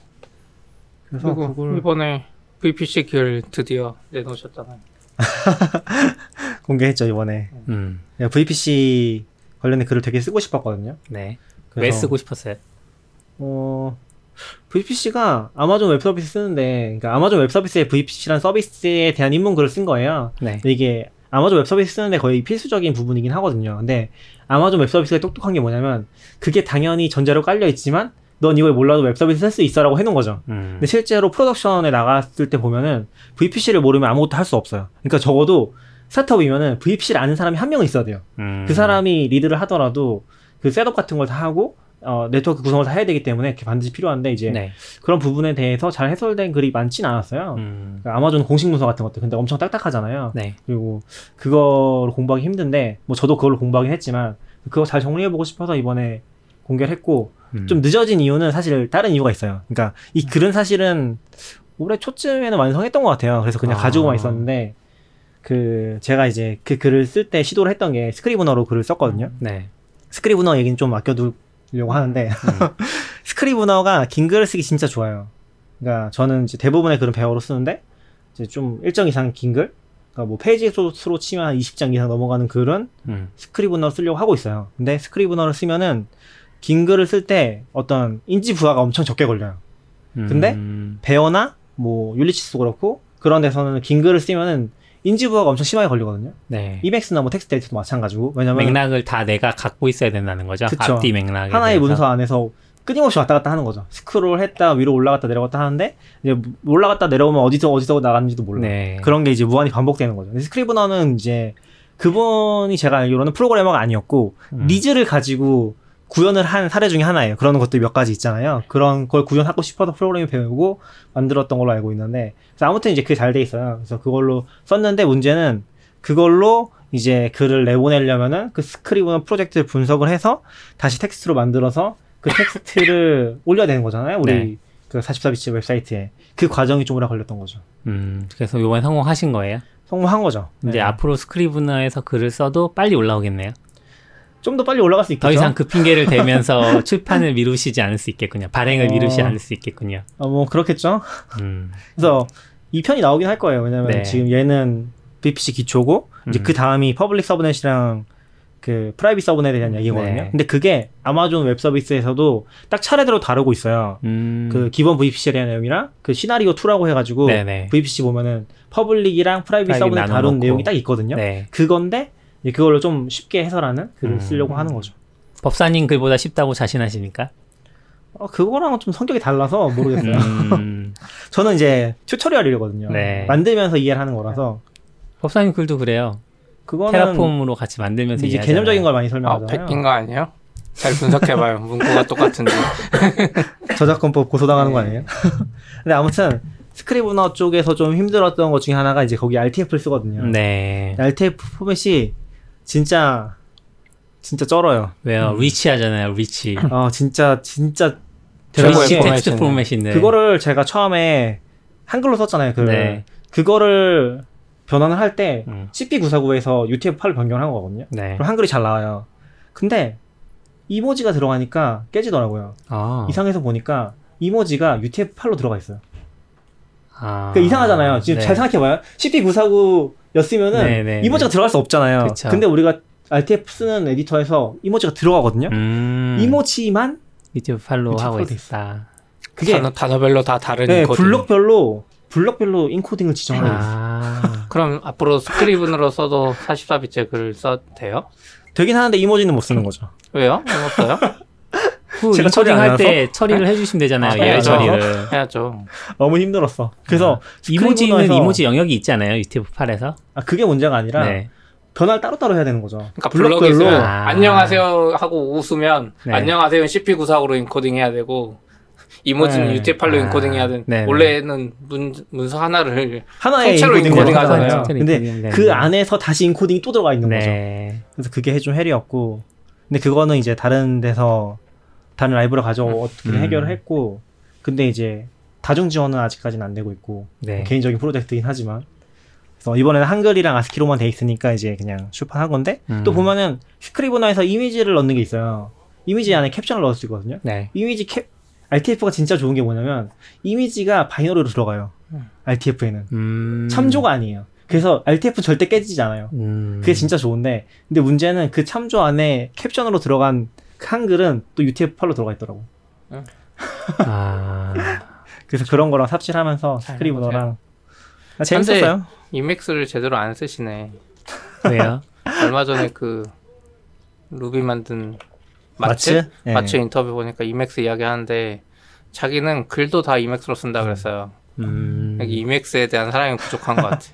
그래서 그리고 구글 이번에 VPC 글 드디어 내놓으셨잖아요. 공개했죠 이번에. 음. 제가 VPC 관련된 글을 되게 쓰고 싶었거든요. 네. 왜 쓰고 싶었어요? 어 VPC가 아마존 웹 서비스 쓰는데, 그러니까 아마존 웹 서비스의 VPC라는 서비스에 대한 입문 글을 쓴 거예요. 네. 이게 아마존 웹 서비스 쓰는데 거의 필수적인 부분이긴 하거든요. 근데 아마존 웹 서비스가 똑똑한 게 뭐냐면 그게 당연히 전제로 깔려 있지만 넌 이걸 몰라도 웹 서비스 쓸 수 있어라고 해놓은 거죠. 음. 근데 실제로 production에 나갔을 때 보면은 VPC를 모르면 아무것도 할 수 없어요. 그러니까 적어도 스타트업이면은 VPC를 아는 사람이 한 명은 있어야 돼요. 음. 그 사람이 리드를 하더라도 그 setup 같은 걸 다 하고 어, 네트워크 구성을 다 해야 되기 때문에 반드시 필요한데 이제 네. 그런 부분에 대해서 잘 해설된 글이 많진 않았어요. 음. 그러니까 아마존 공식 문서 같은 것들 근데 엄청 딱딱하잖아요. 네. 그리고 그걸 공부하기 힘든데 뭐 저도 그걸로 공부하긴 했지만 그거 잘 정리해보고 싶어서 이번에 공개를 했고 음. 좀 늦어진 이유는 사실 다른 이유가 있어요. 그러니까 이 글은 사실은 올해 초쯤에는 완성했던 것 같아요. 그래서 그냥 아. 가지고만 있었는데 그 제가 이제 그 글을 쓸 때 시도를 했던 게 스크리브너로 글을 썼거든요. 네. 스크리브너 얘기는 좀 아껴두려고 하는데 스크리브너가 긴 글을 쓰기 진짜 좋아요. 그러니까 저는 이제 대부분의 글은 배어로 쓰는데 이제 좀 일정 이상 긴 글, 그러니까 뭐 페이지 수로 치면 한 20장 이상 넘어가는 글은 음. Scrivener 쓰려고 하고 있어요. 근데 Scrivener를 쓰면은 긴 글을 쓸 때 어떤 인지 부하가 엄청 적게 걸려요. 근데 음. Bear나 뭐 Ulysses도 그렇고 그런 데서는 긴 글을 쓰면은 인지 부하가 엄청 심하게 걸리거든요. 네. Emacs나 뭐 텍스트 에디터도 마찬가지고 왜냐면 맥락을 다 내가 갖고 있어야 된다는 거죠. 그쵸. 앞뒤 맥락에 하나의 대해서. 문서 안에서 끊임없이 왔다 갔다 하는 거죠. 스크롤 했다 위로 올라갔다 내려갔다 하는데 이제 올라갔다 내려오면 어디서 어디서 나갔는지도 몰라. 네. 그런 게 이제 무한히 반복되는 거죠. 근데 Scrivener는 이제 그분이 제가 알기로는 프로그래머가 아니었고 음. needs를 가지고 구현을 한 사례 중에 하나예요. 그런 것들 몇 가지 있잖아요. 그런 걸 구현하고 싶어서 프로그래밍 배우고 만들었던 걸로 알고 있는데 아무튼 이제 그게 잘 돼 있어요. 그래서 그걸로 썼는데 문제는 그걸로 이제 글을 내보내려면은 그 Scrivener 프로젝트를 분석을 해서 다시 텍스트로 만들어서 그 텍스트를 올려야 되는 거잖아요. 우리 네. 그 44비트 웹사이트에 그 과정이 좀 오래 걸렸던 거죠. 음. 그래서 요번에 성공하신 거예요. 성공한 거죠. 이제 앞으로 Scrivener에서 글을 써도 빨리 올라오겠네요. 좀 더 빨리 올라갈 수 있겠죠. 더 이상 그 핑계를 대면서 출판을 미루시지 않을 수 있겠군요. 발행을 어. 미루지 않을 수 있겠군요. 어, 뭐 그렇겠죠. 음. 그래서 2편이 나오긴 할 거예요. 왜냐면 네. 지금 얘는 VPC 기초고 이제 음. 그 다음이 public subnet이랑 그 private subnet에 대한 얘기거든요. 네. 근데 그게 아마존 웹 서비스에서도 딱 차례대로 다루고 있어요. 음. 그 기본 VPC에 대한 내용이랑 그 시나리오 2라고 해가지고 네네. VPC 보면은 public이랑 private subnet 다룬. 내용이 딱 있거든요. 네. 그건데 그걸로 좀 쉽게 해설하는 글을 음. 쓰려고 하는 거죠. 법사님 글보다 쉽다고 자신하십니까? 어, 그거랑은 좀 성격이 달라서 모르겠어요. 음. 저는 이제 tutorial이거든요. 네. 만들면서 이해를 하는 거라서 법사님 글도 그래요. 그거는 Terraform으로 같이 만들면서 이제 이해하잖아요. 개념적인 걸 많이 아, 설명하잖아요. 베낀 거 아니에요? 잘 분석해봐요. 문구가 똑같은데. 저작권법 고소당하는 거 아니에요? 근데 아무튼 Scrivener 쪽에서 좀 힘들었던 것 중에 하나가 이제 거기 RTF를 쓰거든요. 네. RTF 포맷이 진짜 진짜 쩔어요. 왜요? rich하잖아요. rich. 어 진짜 진짜 대단하게 텍스트 포맷이네. 포맷인데. 그거를 제가 처음에 한글로 썼잖아요. 그 네. 그거를 변환을 할때 음. CP949에서 UTF-8을 변경한 거거든요. 네. 그럼 한글이 잘 나와요. 근데 이모지가 들어가니까 깨지더라고요. 아. 이상해서 보니까 이모지가 UTF-8로 들어가 있어요. 아. 그러니까 이상하잖아요. 지금 네. 잘 생각해봐요. CP949 였으면은 네, 네, 이모지가 네. 들어갈 수 없잖아요. 그쵸. 근데 우리가 RTF 쓰는 에디터에서 이모지가 들어가거든요. 음. 이모지만 UTF-8로 UTF 하고 있다. 그게 단어, 단어별로 다 다른 네, 코딩. 블록별로 블록별로 encoding을 지정하고 있어요. 아. 그럼 앞으로 Scrivener로 써도 44비트 글을 써도 돼요? 되긴 하는데 이모지는 못 쓰는 거죠. 왜요? 못 써요? 그 제가 처리 인코딩 안 할때 처리를 해주시면 되잖아요. 아, 예외 해야죠. 처리를. 해야죠. 너무 힘들었어. 그래서 이모지는 Scrivener에서- 이모지 영역이 있잖아요. UTF-8에서. 아, 그게 문제가 아니라 네. 변환을 따로따로 해야 되는 거죠. 그러니까 있으면 아. 안녕하세요 하고 웃으면 네. 안녕하세요는 CP94로 인코딩 해야 되고 이모지는 네. UTF-8로 아. 인코딩 해야 되는 네네. 원래는 문, 문서 하나를 하나의 통째로 인코딩 인코딩 하잖아요. 하잖아요. 근데 인코딩 그. 안에서 다시 인코딩이 또 들어가 있는 거죠. 네. 그래서 그게 좀 hell이었고 근데 그거는 이제 다른 데서 다른 라이브러리를 가져고 어떻게 음. 해결을 했고 근데 이제 다중 지원은 아직까지는 안 되고 있고 네. 개인적인 프로젝트이긴 하지만 그래서 이번에는 한글이랑 ASCII로만 돼 있으니까 이제 그냥 출판한 건데 음. 또 보면은 Scrivener에서 이미지를 넣는 게 있어요 이미지 안에 캡션을 넣을 수 있거든요 네. 이미지 캡 RTF가 진짜 좋은 게 뭐냐면 이미지가 binary로 들어가요 음. RTF에는 음. 참조가 아니에요 그래서 RTF 절대 깨지지 않아요 음. 그게 진짜 좋은데 근데 문제는 그 참조 안에 캡션으로 들어간 그 한글은 또 UTF-8로 들어가 있더라고. 아, 그래서 그런 거랑 삽질하면서 잘 Scrivener랑 아, 재밌었어요. 이맥스를 제대로 안 쓰시네. 왜요? 얼마 전에 그 루비 만든 마츠 마츠? 예. 마츠 인터뷰 보니까 이맥스 이야기하는데 자기는 글도 다 이맥스로 쓴다 그랬어요. 음, 이맥스에 대한 사랑이 부족한 것 같아.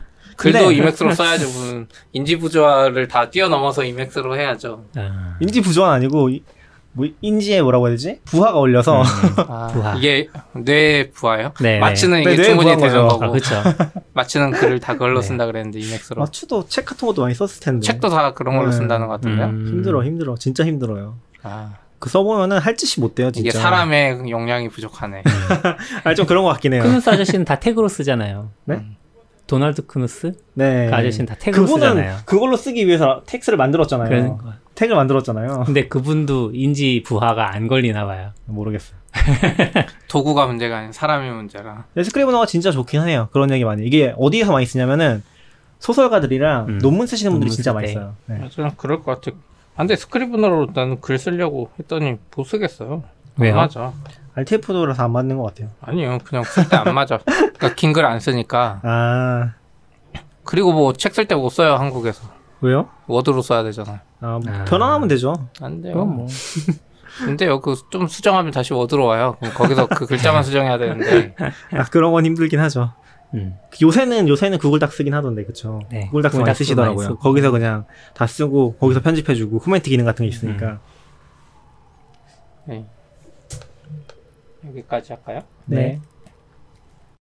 글도 근데- 이맥스로 써야지 무슨 인지 부조화를 다 뛰어넘어서 이맥스로 해야죠. 아, 인지 부조화 아니고 이- 뭐 인지에 뭐라고 해야 되지? 부하가 올려서 아, 부하. 이게 뇌 부하요? 네, 마츠는 네, 이게 뇌 충분히 되는 거죠. 거고 아, 그렇죠. 마츠는 글을 다 그걸로 네. 쓴다 그랬는데 Emacs로 마추도 책 같은 것도 많이 썼을 텐데 책도 다 그런 걸로 네. 쓴다는 것 같은데요. 음. 힘들어 힘들어 진짜 힘들어요. 아, 그 써보면은 할 짓이 못 돼요 진짜. 이게 사람의 용량이 부족하네. 아 좀 그런 것 같긴 해요. 크누스 아저씨는 다 TeX로 쓰잖아요. 네? 도널드 크누스? 네. 그 아저씨는 다 TeX로 그분은 쓰잖아요. 그걸로 쓰기 위해서 TeX를 만들었잖아요. 그런 거. TeX을 만들었잖아요. 근데 그분도 인지 부하가 안 걸리나 봐요. 모르겠어요. 도구가 문제가 아닌 사람이 문제라. 스크리브너가 진짜 좋긴 해요. 그런 얘기 많이. 이게 어디에서 많이 쓰냐면은 소설가들이랑 음. 논문 쓰시는 분들이 논문 진짜 쓸 많이 때. 써요. 네. 맞아, 그럴 것 같아. 아, 근데 스크리브너로 나는 글 쓰려고 했더니 못 쓰겠어요. 왜요? 안 맞아. RTF도라서 안 맞는 것 같아요. 아니요, 그냥 쓸 때 안 맞아. 그러니까 긴 글 안 쓰니까. 아 그리고 뭐 책 쓸 때 못 써요 한국에서. 왜요? 워드로 써야 되잖아. 아, 뭐 아. 변환하면 되죠. 안 돼요. 그건 뭐. 근데요, 그 좀 수정하면 다시 워드로 와요. 그럼 거기서 그 글자만 수정해야 되는데. 아, 그런 건 힘들긴 하죠. 음. 요새는 요새는 구글 닥 쓰긴 하던데 그쵸? 네, 구글 닥 구글 많이 닥스 쓰시더라고요. 많이 쓰고. 거기서 그냥 다 쓰고 거기서 편집해주고 코멘트 기능 같은 게 있으니까. 네. 여기까지 할까요? 네. 네.